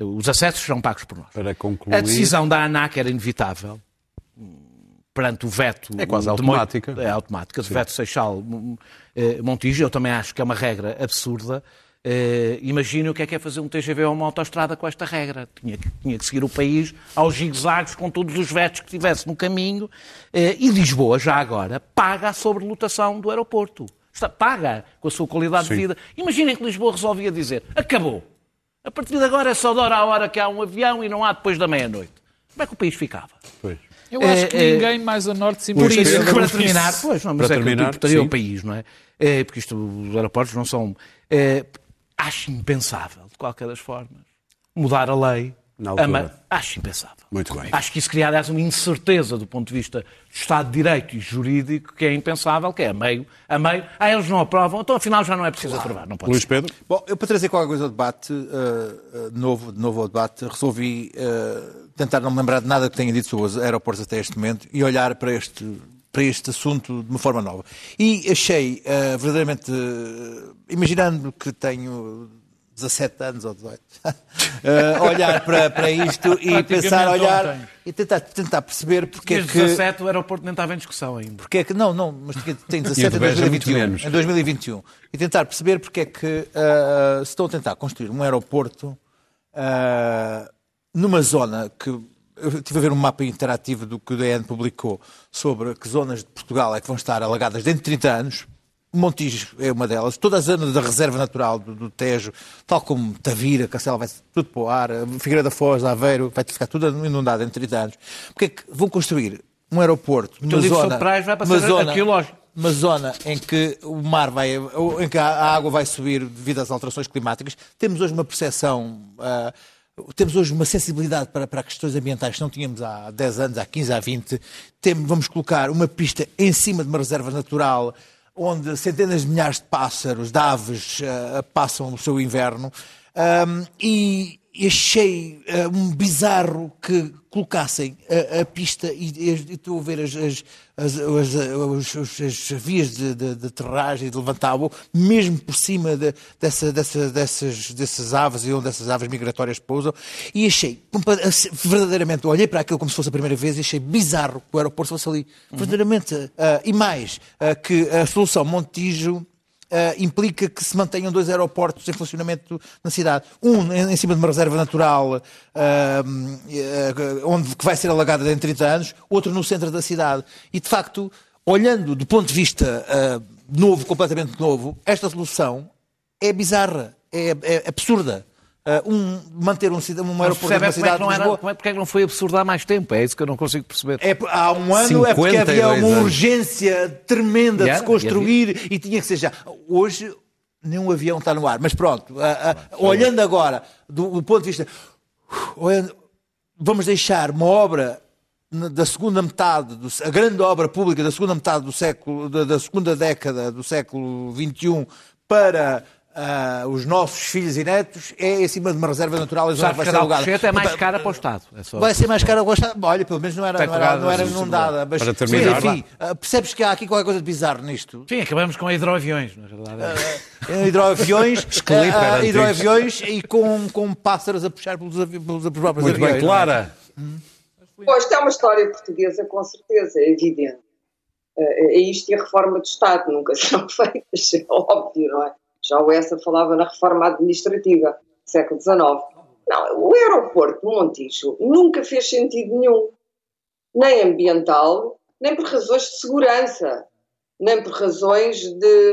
os acessos são pagos por nós. Para concluir, A decisão da ANAC era inevitável hum, perante o veto. É quase de automática. Mo- É automática. De veto Seixal hum, eh, Montijo, eu também acho que é uma regra absurda. Imaginem o que é que é fazer um TGV ou uma autoestrada com esta regra. Tinha que, tinha que seguir o país aos zigue-zagues com todos os vetos que tivesse no caminho. Eh, E Lisboa, já agora, paga a sobrelotação do aeroporto. Está, paga com a sua qualidade de Sim. vida. Imaginem que Lisboa resolvia dizer: acabou. A partir de agora é só de hora a hora que há um avião e não há depois da meia-noite. Como é que o país ficava? Pois. Eu acho que É, é, ninguém mais a norte se Por importa isso, para isso. terminar, pois, não, mas Para é que terminar, importaria sim. o país, não é? É, Porque isto, os aeroportos não são. é, acho impensável, de qualquer das formas, mudar a lei. Na altura. a ma- acho impensável. Muito bem. Acho que isso cria, aliás, uma incerteza do ponto de vista do Estado de Direito e jurídico que é impensável, que é a meio, a meio, ah, eles não aprovam, então afinal já não é preciso aprovar. Não pode Luís ser. Pedro? Bom, eu para trazer qualquer coisa ao debate, eh, novo, de novo ao debate, resolvi eh, tentar não me lembrar de nada que tenha dito sobre os aeroportos até este momento e olhar para este, para este assunto de uma forma nova. E achei eh, verdadeiramente, imaginando que tenho 17 anos ou 18, eh, olhar para, para isto e pensar, olhar ontem. e tentar, tentar perceber porque é Desde que... 17 o aeroporto nem estava em discussão ainda. Porque é que, não, não, mas tinha- tem 17 em Beja muito 2021, menos. em 2021. E tentar perceber porque é que ah, se estão a tentar construir um aeroporto ah, numa zona que. Eu estive a ver um mapa interativo do que o DN publicou sobre que zonas de Portugal é que vão estar alagadas dentro de 30 anos. Montijo é uma delas. Toda a zona da reserva natural do, do Tejo, tal como Tavira, Castela, vai tudo para o ar. Figueira da Foz, Aveiro, vai ficar tudo inundado em 30 anos. Porque é que vão construir um aeroporto numa zona, praias vai uma zona, arqueológico. uma zona em que o mar vai, em que a água vai subir devido às alterações climáticas. Temos hoje uma percepção, ah, temos hoje uma sensibilidade para, para questões ambientais que não tínhamos há 10 anos, há 15, há 20. Temos, vamos colocar uma pista em cima de uma reserva natural onde centenas de milhares de pássaros, de aves, ah, passam o seu inverno. Ahm, e e achei ah, um bizarro que colocassem a, a pista e, e estou a ver as, as, as, as, as- as- as vias de, de, de aterragem e de levantar voo, mesmo por cima de- dessa, dessa, dessas, dessas aves e onde essas aves migratórias pousam, e achei, verdadeiramente, olhei para aquilo como se fosse a primeira vez e achei bizarro que o aeroporto fosse ali. Verdadeiramente. ah, e mais, ah, que a solução Montijo Uh, implica que se mantenham dois aeroportos em funcionamento na cidade. Um em, cima de uma reserva natural uh, uh, onde, que vai ser alagada dentro de 30 anos, outro no centro da cidade. E, de facto, olhando do ponto de vista uh, novo, completamente novo, esta solução é bizarra, é, é absurda. Uh, um, manter um, um Mas aeroporto numa é como é que cidade não de era, é, porque é que não foi absurdo há mais tempo? É isso que eu não consigo perceber. É, há um ano é porque 52 havia uma anos. urgência tremenda de E se construir e, tinha que ser já. Hoje nenhum avião está no ar, mas pronto, ah, ah, olhando agora do, do ponto de vista, olhando- vamos deixar uma obra da segunda metade, do, a grande obra pública da segunda metade do século, da, da segunda década do século XXI para ah, os nossos filhos e netos, é em cima de uma reserva natural e zona vai ser alugada. É mais cara para o Estado. É só- Vai ser mais caro agora. Olha, pelo menos não era, não era, não era inundada. Mas, Para terminar. Mas, enfim, ah, percebes que há aqui qualquer coisa de bizarro nisto. Sim, acabamos com hidroaviões, na verdade. Eh, Hidroaviões, antigo. hidroaviões e com, com pássaros a puxar pelos, avi- pelos próprios Muito aviões. bem, é? Clara. Pois, isto é uma história portuguesa, com certeza, é evidente. É isto e a reforma do Estado, nunca serão feitas, é óbvio, não é? Já o Essa falava na reforma administrativa, século XIX. Não, o aeroporto de Montijo nunca fez sentido nenhum, nem ambiental, nem por razões de segurança, nem por razões de,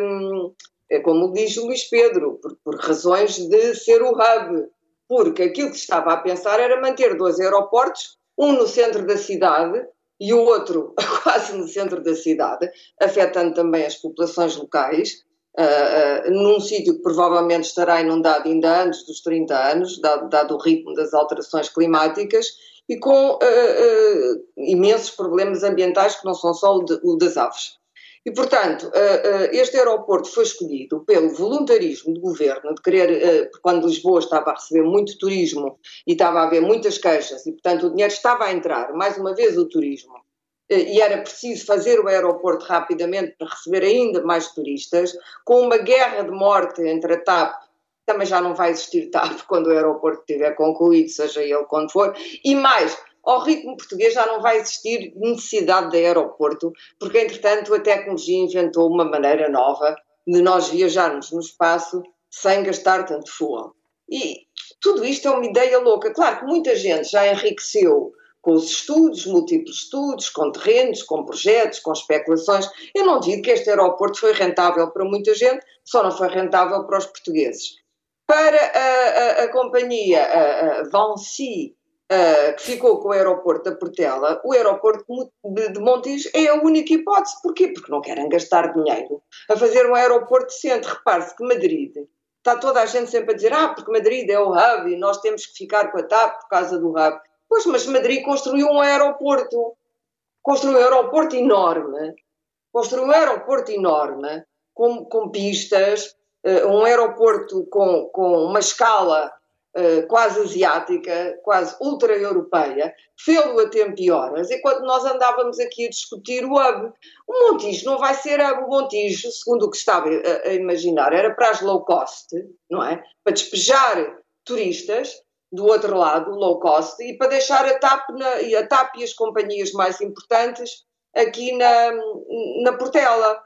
é como diz o Luís Pedro, por, por razões de ser o hub, porque aquilo que estava a pensar era manter dois aeroportos, um no centro da cidade e o outro quase no centro da cidade, afetando também as populações locais, ah, num sítio que provavelmente estará inundado ainda antes dos 30 anos, dado, dado o ritmo das alterações climáticas, e com ah, imensos problemas ambientais que não são só o, de- o das aves. E, portanto, este aeroporto foi escolhido pelo voluntarismo do governo, de querer, quando Lisboa estava a receber muito turismo e estava a haver muitas queixas, e, portanto, o dinheiro estava a entrar, mais uma vez, o turismo, e era preciso fazer o aeroporto rapidamente para receber ainda mais turistas, com uma guerra de morte entre a TAP, também já não vai existir TAP quando o aeroporto estiver concluído, seja ele quando for, e mais, ao ritmo português já não vai existir necessidade de aeroporto, porque entretanto a tecnologia inventou uma maneira nova de nós viajarmos no espaço sem gastar tanto fuel. E tudo isto é uma ideia louca. Claro que muita gente já enriqueceu com os estudos, múltiplos estudos, com terrenos, com projetos, com especulações. Eu não digo que este aeroporto foi rentável para muita gente, só não foi rentável para os portugueses. Para a, a- a companhia a, a ah, que ficou com o aeroporto da Portela, o aeroporto de, Montijo é a única hipótese. Porquê? Porque não querem gastar dinheiro a fazer um aeroporto decente. Repare-se que Madrid está toda a gente sempre a dizer ah, porque Madrid é o hub e nós temos que ficar com a TAP por causa do hub. Pois, mas Madrid construiu um aeroporto. Construiu um aeroporto enorme. Construiu um aeroporto enorme, com, com pistas, uh, um aeroporto com, com uma escala uh, quase asiática, quase ultra-europeia, fê-lo a tempo e horas, enquanto nós andávamos aqui a discutir o hub. O Montijo não vai ser hub. O Montijo, segundo o que estava a, a imaginar, era para as low cost, não é? Para despejar turistas do outro lado, low cost, e para deixar a TAP, na, a TAP e as companhias mais importantes aqui na, na Portela.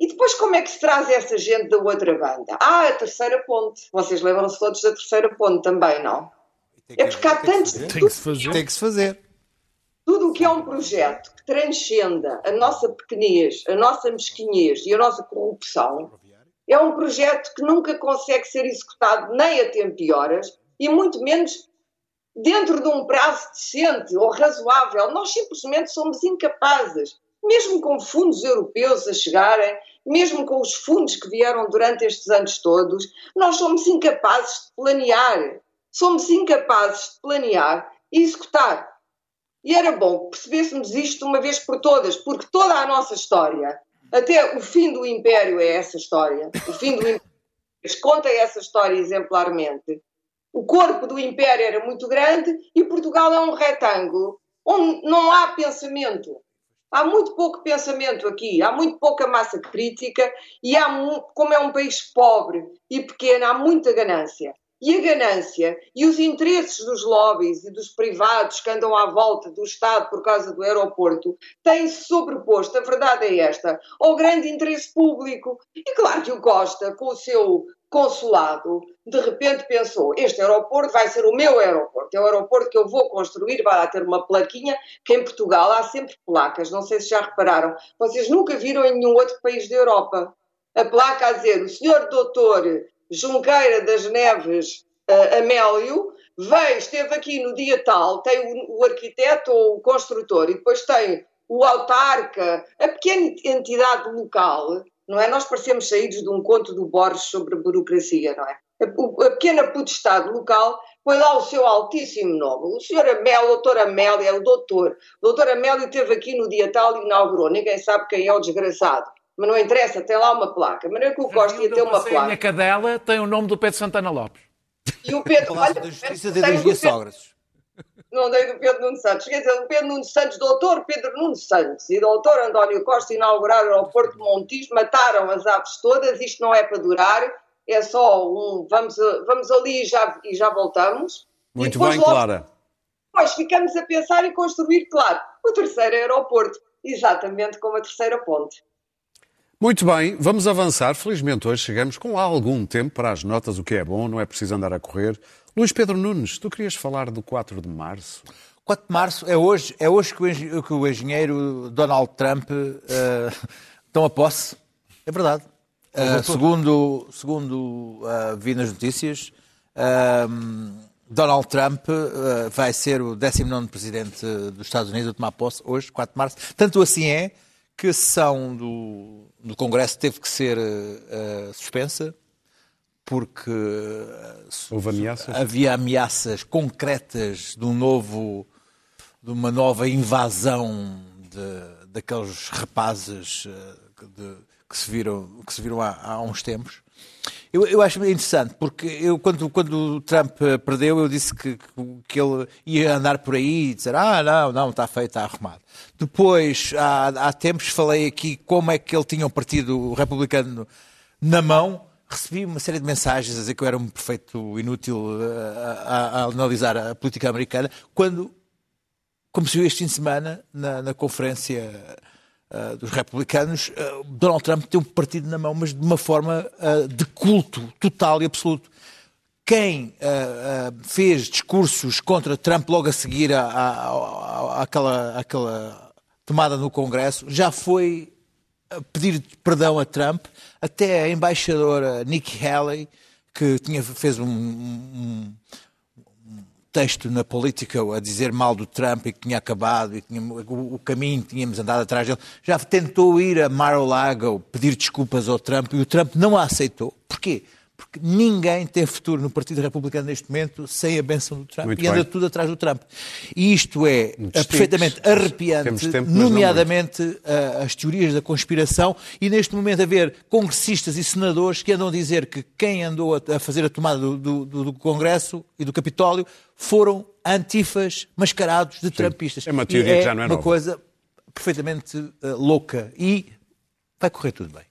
E depois como é que se traz essa gente da outra banda? Ah, a terceira ponte. Vocês lembram-se todos da terceira ponte também, não? É porque há tantos... Tem que se fazer. Tem que se fazer. Tudo o que é um projeto que transcenda a nossa pequenez, a nossa mesquinhez e a nossa corrupção, é um projeto que nunca consegue ser executado nem a tempo e horas, e muito menos dentro de um prazo decente ou razoável. Nós simplesmente somos incapazes, mesmo com fundos europeus a chegarem, mesmo com os fundos que vieram durante estes anos todos, nós somos incapazes de planear. Somos incapazes de planear e executar. E era bom que percebêssemos isto de uma vez por todas, porque toda a nossa história, até o fim do Império é essa história, o fim do Império conta essa história exemplarmente. O corpo do Império era muito grande e Portugal é um retângulo onde não há pensamento. Há muito pouco pensamento aqui, há muito pouca massa crítica e há, como é um país pobre e pequeno, há muita ganância. E a ganância e os interesses dos lobbies e dos privados que andam à volta do Estado por causa do aeroporto têm-se sobreposto, a verdade é esta, ao grande interesse público. E claro que o Costa, com o seu consulado, de repente pensou: este aeroporto vai ser o meu aeroporto, é o aeroporto que eu vou construir, vai lá ter uma plaquinha, que em Portugal há sempre placas, não sei se já repararam. Vocês nunca viram em nenhum outro país da Europa a placa a dizer: o senhor doutor Junqueira das Neves uh, Amélio veio, esteve aqui no dia tal, tem o, o arquiteto ou o construtor e depois tem o autarca, a pequena entidade local, não é? Nós parecemos saídos de um conto do Borges sobre a burocracia, não é? A, a pequena potestade local põe lá o seu altíssimo nome. O senhor Amélio, o doutor Amélio, é o doutor. O doutor Amélio esteve aqui no dia tal e inaugurou. Ninguém sabe quem é o desgraçado mas não interessa, tem lá uma placa. A maneira que o Costa ia ter uma placa. A minha cadela tem o nome do Pedro Santana Lopes. E o Pedro, olha, da Justiça de Pedro Sogras. Não dei do Pedro Nuno Santos. Quer dizer, o Pedro Nuno Santos, doutor Pedro Nuno Santos e doutor António Costa inauguraram o aeroporto de Montijo, mataram as aves todas, isto não é para durar, é só um, vamos, vamos ali e já, e já voltamos. Muito bem, logo, Clara. Nós ficamos a pensar em construir, claro, o terceiro aeroporto, exatamente como a terceira ponte. Muito bem, vamos avançar. Felizmente hoje chegamos com algum tempo para as notas, o que é bom, não é preciso andar a correr. Luís Pedro Nunes, tu querias falar do 4 de março? 4 de março é hoje, é hoje que, o, que o engenheiro Donald Trump uh, toma posse. É verdade. Uh, segundo segundo uh, vi nas notícias, uh, Donald Trump vai ser o 19 presidente dos Estados Unidos a tomar posse hoje, 4 de março. Tanto assim é que a sessão do, do Congresso teve que ser uh, suspensa porque Houve ameaças? havia ameaças concretas de um novo de uma nova invasão de, daqueles rapazes uh, de, que se viram que se viram há, há uns tempos eu, eu, acho interessante, porque eu, quando, quando o Trump perdeu, eu disse que, que ele ia andar por aí e dizer: Ah, não, não, está feito, está arrumado. Depois, há, há tempos, falei aqui como é que ele tinha um partido republicano na mão. Recebi uma série de mensagens a dizer que eu era um perfeito inútil a, a, a analisar a política americana, quando, como se viu este fim de semana, na, na conferência uh, dos republicanos, uh, Donald Trump tem um partido na mão, mas de uma forma uh, de culto total e absoluto. Quem fez discursos contra Trump logo a seguir àquela, àquela tomada no Congresso já foi pedir perdão a Trump, até a embaixadora Nikki Haley, que tinha, fez um, um texto na Politico a dizer mal do Trump e que tinha acabado e tinha, o, o caminho que tínhamos andado atrás dele, já tentou ir a Mar-a-Lago pedir desculpas ao Trump e o Trump não a aceitou. Porquê? Porque ninguém tem futuro no Partido Republicano neste momento sem a benção do Trump Muito e anda bem. tudo atrás do Trump. E isto é Distintos. perfeitamente arrepiante, tempo, nomeadamente ah, as teorias da conspiração e neste momento haver congressistas e senadores que andam a dizer que quem andou a, fazer a tomada do, do- do- Congresso e do Capitólio foram antifas mascarados de trumpistas. É uma teoria que já não é uma nova. coisa perfeitamente ah, louca e vai correr tudo bem.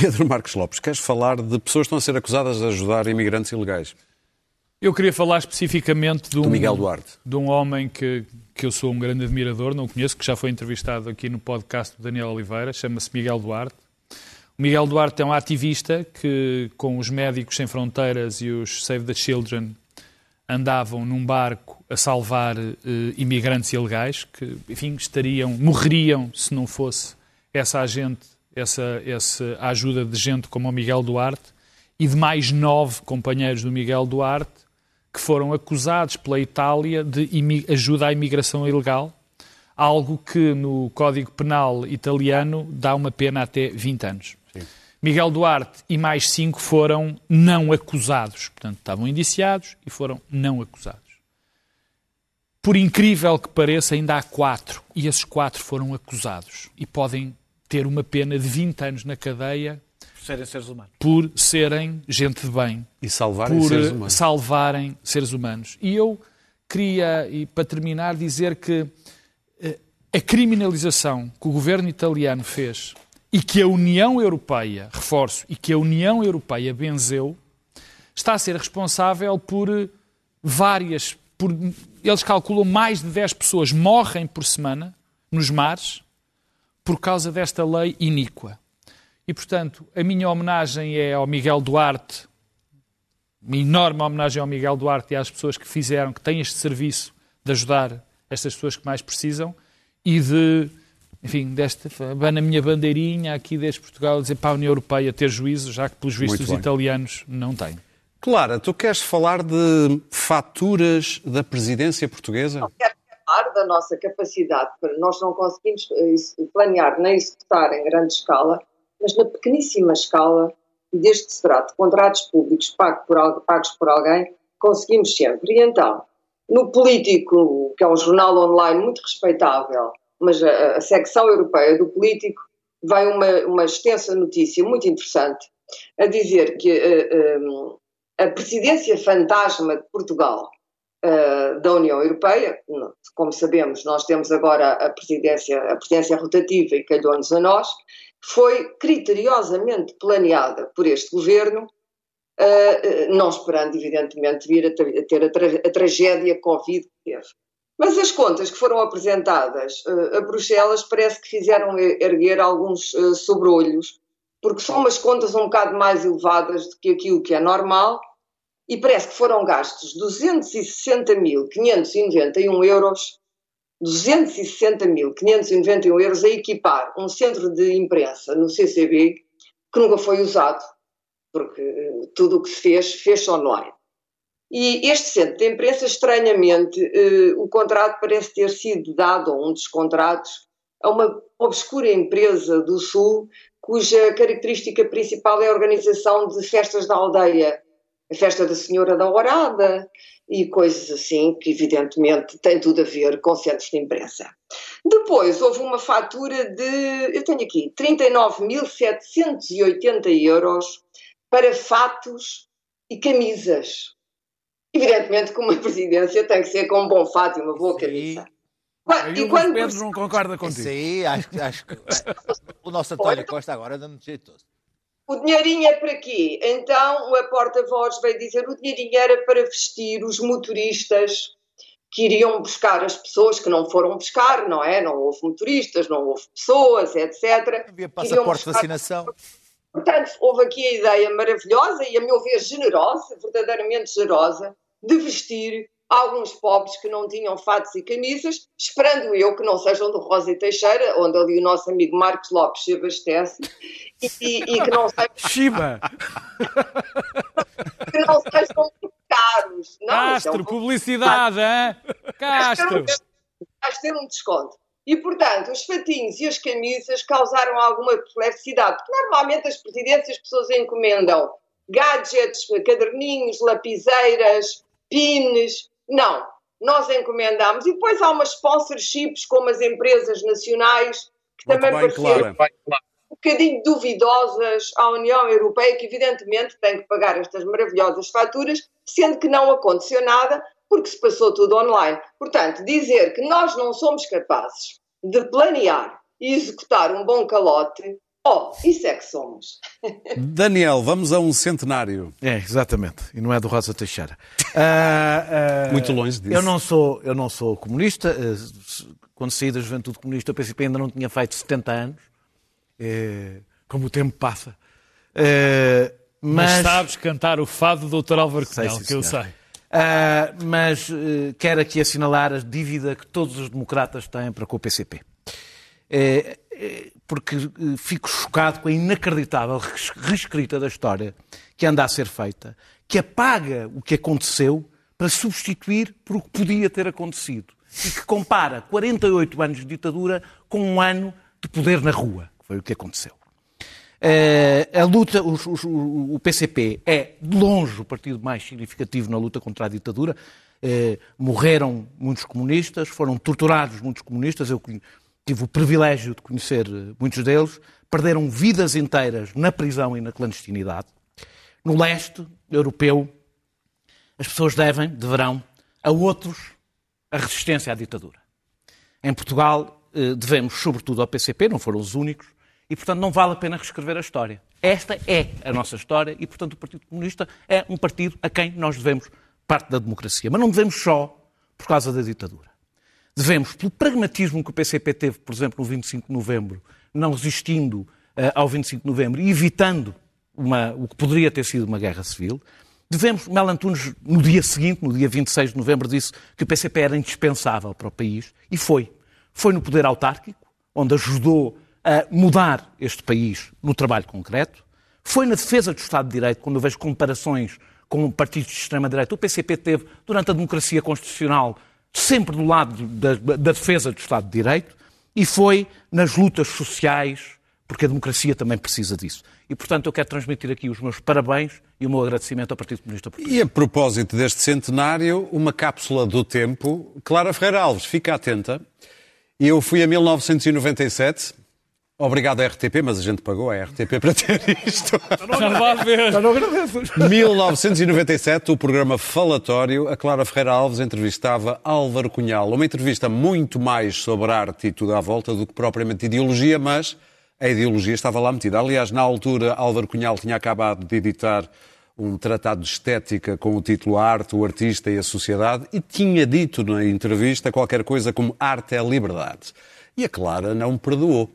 Pedro Marcos Lopes, queres falar de pessoas que estão a ser acusadas de ajudar imigrantes ilegais? Eu queria falar especificamente de um, Do Miguel Duarte. de um homem que, que eu sou um grande admirador, não o conheço, que já foi entrevistado aqui no podcast do Daniel Oliveira, chama-se Miguel Duarte. O Miguel Duarte é um ativista que, com os Médicos Sem Fronteiras e os Save the Children, andavam num barco a salvar eh, imigrantes ilegais que, enfim, estariam, morreriam se não fosse essa agente, essa, essa ajuda de gente como o Miguel Duarte e de mais nove companheiros do Miguel Duarte que foram acusados pela Itália de ajuda à imigração ilegal, algo que no Código Penal italiano dá uma pena até 20 anos. Miguel Duarte e mais cinco foram não acusados. Portanto, estavam indiciados e foram não acusados. Por incrível que pareça, ainda há quatro. E esses quatro foram acusados. E podem ter uma pena de 20 anos na cadeia Por serem seres humanos. por serem gente de bem E salvarem por seres humanos. salvarem seres humanos. E eu queria, e para terminar, dizer que eh, a criminalização que o governo italiano fez e que a União Europeia, reforço, e que a União Europeia benzeu, está a ser responsável por várias. Por, eles calculam mais de 10 pessoas morrem por semana nos mares por causa desta lei iníqua. E, portanto, a minha homenagem é ao Miguel Duarte, uma enorme homenagem ao Miguel Duarte e às pessoas que fizeram, que têm este serviço de ajudar estas pessoas que mais precisam e de, enfim, desta, na minha bandeirinha aqui desde Portugal, dizer para a União Europeia ter juízo, já que pelos vistos os italianos não têm. Clara, tu queres falar de faturas da presidência portuguesa? quero falar da nossa capacidade nós não conseguimos eh, planear nem executar em grande escala, mas na pequeníssima escala, desde que se trata de contratos públicos pagos por alguém, conseguimos sempre. E então, no Político, que é um jornal online muito respeitável, mas a, a secção europeia do Político, vai uma, uma extensa notícia muito interessante a dizer que eh, eh, a presidência fantasma de Portugal uh, da União Europeia. Como sabemos, nós temos agora a presidência, a presidência rotativa e calhou-nos a nós. Foi criteriosamente planeada por este governo, uh, não esperando, evidentemente, vir a ter, a, ter a, tra a, tragédia Covid que teve. Mas as contas que foram apresentadas uh, a Bruxelas parece que fizeram erguer alguns uh, porque são umas contas um bocado mais elevadas do que aquilo que é normal e parece que foram gastos 260.591 euros, 260.591 euros a equipar um centro de imprensa no CCB que nunca foi usado, porque uh, tudo o que se fez, fez online. E este centro de imprensa, estranhamente, uh, o contrato parece ter sido dado, ou um dos contratos, a uma obscura empresa do Sul, cuja característica principal é a organização de festas da aldeia, a festa da Senhora da Horada e coisas assim, que evidentemente têm tudo a ver com centros de imprensa. Depois houve uma fatura de, eu tenho aqui, 39.780 euros para fatos e camisas. Evidentemente que uma presidência tem que ser com um bom fato e uma boa camisa. Quando, e quando Pedro não concorda contigo. Sim, acho, acho que o nosso António Costa agora anda-me jeitoso. O dinheirinho é para quê? Então a porta-voz veio dizer o dinheirinho era para vestir os motoristas que iriam buscar as pessoas que não foram buscar, não é? Não houve motoristas, não houve pessoas, etc. Havia passaporte de vacinação. Portanto, houve aqui a ideia maravilhosa e, a meu ver, generosa, verdadeiramente generosa, de vestir alguns pobres que não tinham fatos e camisas, esperando eu que não sejam do Rosa e Teixeira, onde ali o nosso amigo Marcos Lopes se abastece, e, e, que não sejam... Shiba! que não sejam caros. Não, é Castro, publicidade, hein? Castro. vais ter um desconto. E, portanto, os fatinhos e as camisas causaram alguma perplexidade, porque normalmente as presidências as pessoas encomendam gadgets, caderninhos, lapiseiras, pins. Não, nós encomendamos. E depois há umas sponsorships como as empresas nacionais, que Muito também pareceram um bocadinho duvidosas à União Europeia, que evidentemente tem que pagar estas maravilhosas faturas, sendo que não aconteceu nada, porque se passou tudo online. Portanto, dizer que nós não somos capazes de planear e executar um bom calote, oh, isso é que somos. Daniel, vamos a um centenário. É, exatamente. E não é do Rosa Teixeira. Ah, ah, Muito longe disso. Eu não sou, eu não sou comunista. Eh, Quando saí da juventude comunista, o PCP ainda não tinha feito 70 anos. Eh, como o tempo passa. Eh, Mas mas, sabes cantar o fado do Dr. Álvaro Sei, Cunhal, sim, que eu sei. Ah, mas quero aqui assinalar a dívida que todos os democratas têm para com o PCP. Eh, porque eh, fico chocado com a inacreditável reescrita da história que anda a ser feita, que apaga o que aconteceu para substituir por o que podia ter acontecido e que compara 48 anos de ditadura com um ano de poder na rua, que foi o que aconteceu. Eh, a luta, os- os- o PCP é de longe o partido mais significativo na luta contra a ditadura. Eh, morreram muitos comunistas, foram torturados muitos comunistas. Eu tive o privilégio de conhecer eh, muitos deles. Perderam vidas inteiras na prisão e na clandestinidade. No leste europeu, as pessoas devem, deverão, a outros a resistência à ditadura. Em Portugal, eh, devemos sobretudo ao PCP, não foram os únicos, e portanto não vale a pena reescrever a história. Esta é a nossa história e portanto o Partido Comunista é um partido a quem nós devemos parte da democracia. Mas não devemos só por causa da ditadura. Devemos, pelo pragmatismo que o PCP teve, por exemplo, no 25 de novembro, não resistindo eh, ao 25 de novembro e evitando uma- o que poderia ter sido uma guerra civil, devemos, Mel Antunes, no dia seguinte, no dia 26 de novembro, disse que o PCP era indispensável para o país e foi. Foi no poder autárquico, onde ajudou a mudar este país no trabalho concreto. Foi na defesa do Estado de Direito, quando eu vejo comparações com partidos de extrema-direita. O PCP teve, durante a democracia constitucional, sempre do lado da, da defesa do Estado de Direito e foi nas lutas sociais, porque a democracia também precisa disso. E, portanto, eu quero transmitir aqui os meus parabéns e o meu agradecimento ao Partido Comunista Português. E a propósito deste centenário, uma cápsula do tempo. Clara Ferreira Alves, fica atenta. Eu fui a 1997. Obrigado à RTP, mas a gente pagou a RTP para ter isto. Já vai ver. 1997, o programa Falatório, a Clara Ferreira Alves entrevistava Álvaro Cunhal. Uma entrevista muito mais sobre arte e tudo à volta do que propriamente ideologia, mas a ideologia estava lá metida. Aliás, na altura, Álvaro Cunhal tinha acabado de editar um tratado de estética com o título A Arte, o Artista e a Sociedade e tinha dito na entrevista qualquer coisa como arte é liberdade. E a Clara não perdoou.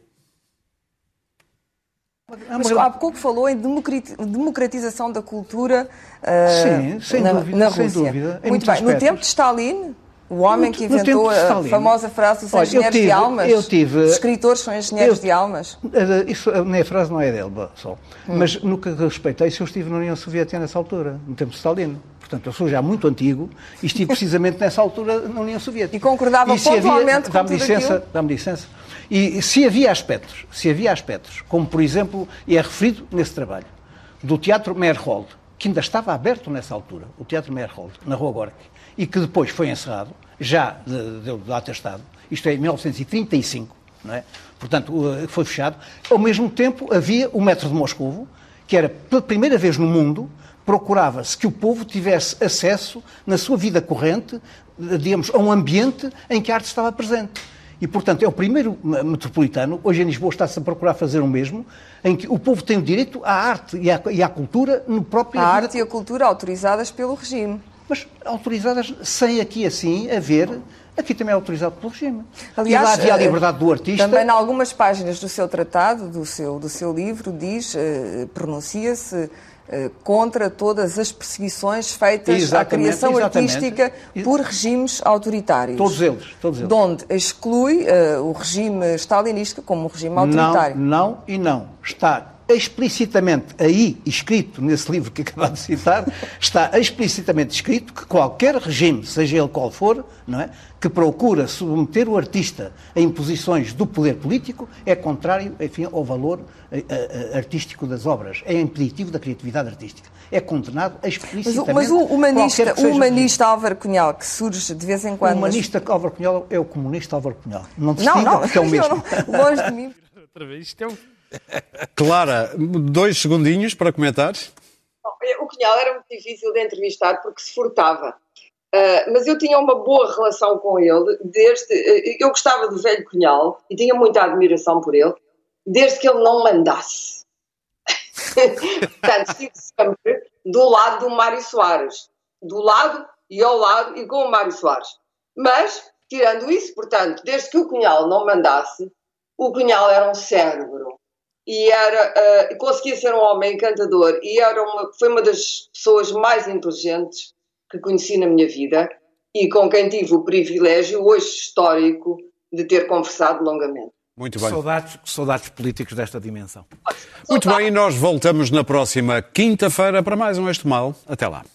Mas há pouco falou em democrati- democratização da cultura ah, Sim, sem na, dúvida, na sem dúvida, Muito bem. No aspectos. tempo de Stalin, o homem No- que no inventou de a famosa frase dos Olha, engenheiros de tive- almas. eu tive- Os escritores são engenheiros eu- de almas. Isso, a frase não é dele só. Hum. Mas no que respeita a isso, eu estive na União Soviética nessa altura, no tempo de Stalin. Portanto, eu sou já muito antigo e estive precisamente nessa altura na União Soviética. E concordava havia- pontualmente com Dá-me tudo licença, dá-me licença. E se havia aspectos, se havia aspectos, como por exemplo, e é referido nesse trabalho, do Teatro Meyerhold, que ainda estava aberto nessa altura, o Teatro Meyerhold, na Rua Gorky, e que depois foi encerrado, já de- deu de atestado, isto é, em 1935, não é? portanto, uh, foi fechado. Ao mesmo tempo, havia o Metro de Moscovo, que era, pela primeira vez no mundo, procurava-se que o povo tivesse acesso, na sua vida corrente, eh, digamos, a um ambiente em que a arte estava presente. E, portanto, é o primeiro me- metropolitano, hoje em Lisboa está-se a procurar fazer o mesmo, em que o povo tem o direito à arte e à, e à cultura no próprio... A arte e a cultura autorizadas pelo regime. Mas autorizadas sem aqui assim haver... Aqui também é autorizado pelo regime. Aliás, e lá havia a eh, liberdade do artista. Também, em algumas páginas do seu tratado, do seu, do seu livro, diz, eh, pronuncia-se contra todas as perseguições feitas à Exatamente, criação exatamente. artística por regimes autoritários. Todos eles, todos eles. De onde exclui eh, o regime stalinista como um regime autoritário. Não, não e não. Está explicitamente aí escrito nesse livro que acabado de citar, está explicitamente escrito que qualquer regime, seja ele qual for, não é, que procura submeter o artista a imposições do poder político é contrário, enfim, ao valor eh, eh, artístico das obras, é impeditivo da criatividade artística. É condenado Mas, explicitamente. o- mas o humanista, o humanista Álvaro Cunhal, que surge de vez em O quando. nas- humanista Álvaro Cunhal é o comunista Álvaro Cunhal. Não Não, não, porque é o mesmo. não- longe de mim. Outra vez, isto é um... Clara, dois segundinhos para comentar. O Cunhal era muito difícil de entrevistar porque se furtava. Ah, mas eu tinha uma boa relação com ele, desde. eh, eu gostava do velho Cunhal e tinha muita admiração por ele, desde que ele não mandasse. Portanto, estive sempre do lado do Mário Soares. Do lado e ao lado e com o Mário Soares. Mas, tirando isso, portanto, desde que o Cunhal não mandasse, o Cunhal era um cérebro e era eh, conseguia ser um homem encantador e era uma, foi uma das pessoas mais inteligentes que conheci na minha vida e com quem tive o privilégio hoje histórico de ter conversado longamente. Muito bem. Saudades, saudades políticos desta dimensão. Muito bem, e nós voltamos na próxima quinta-feira para mais um Este Mal. Até lá.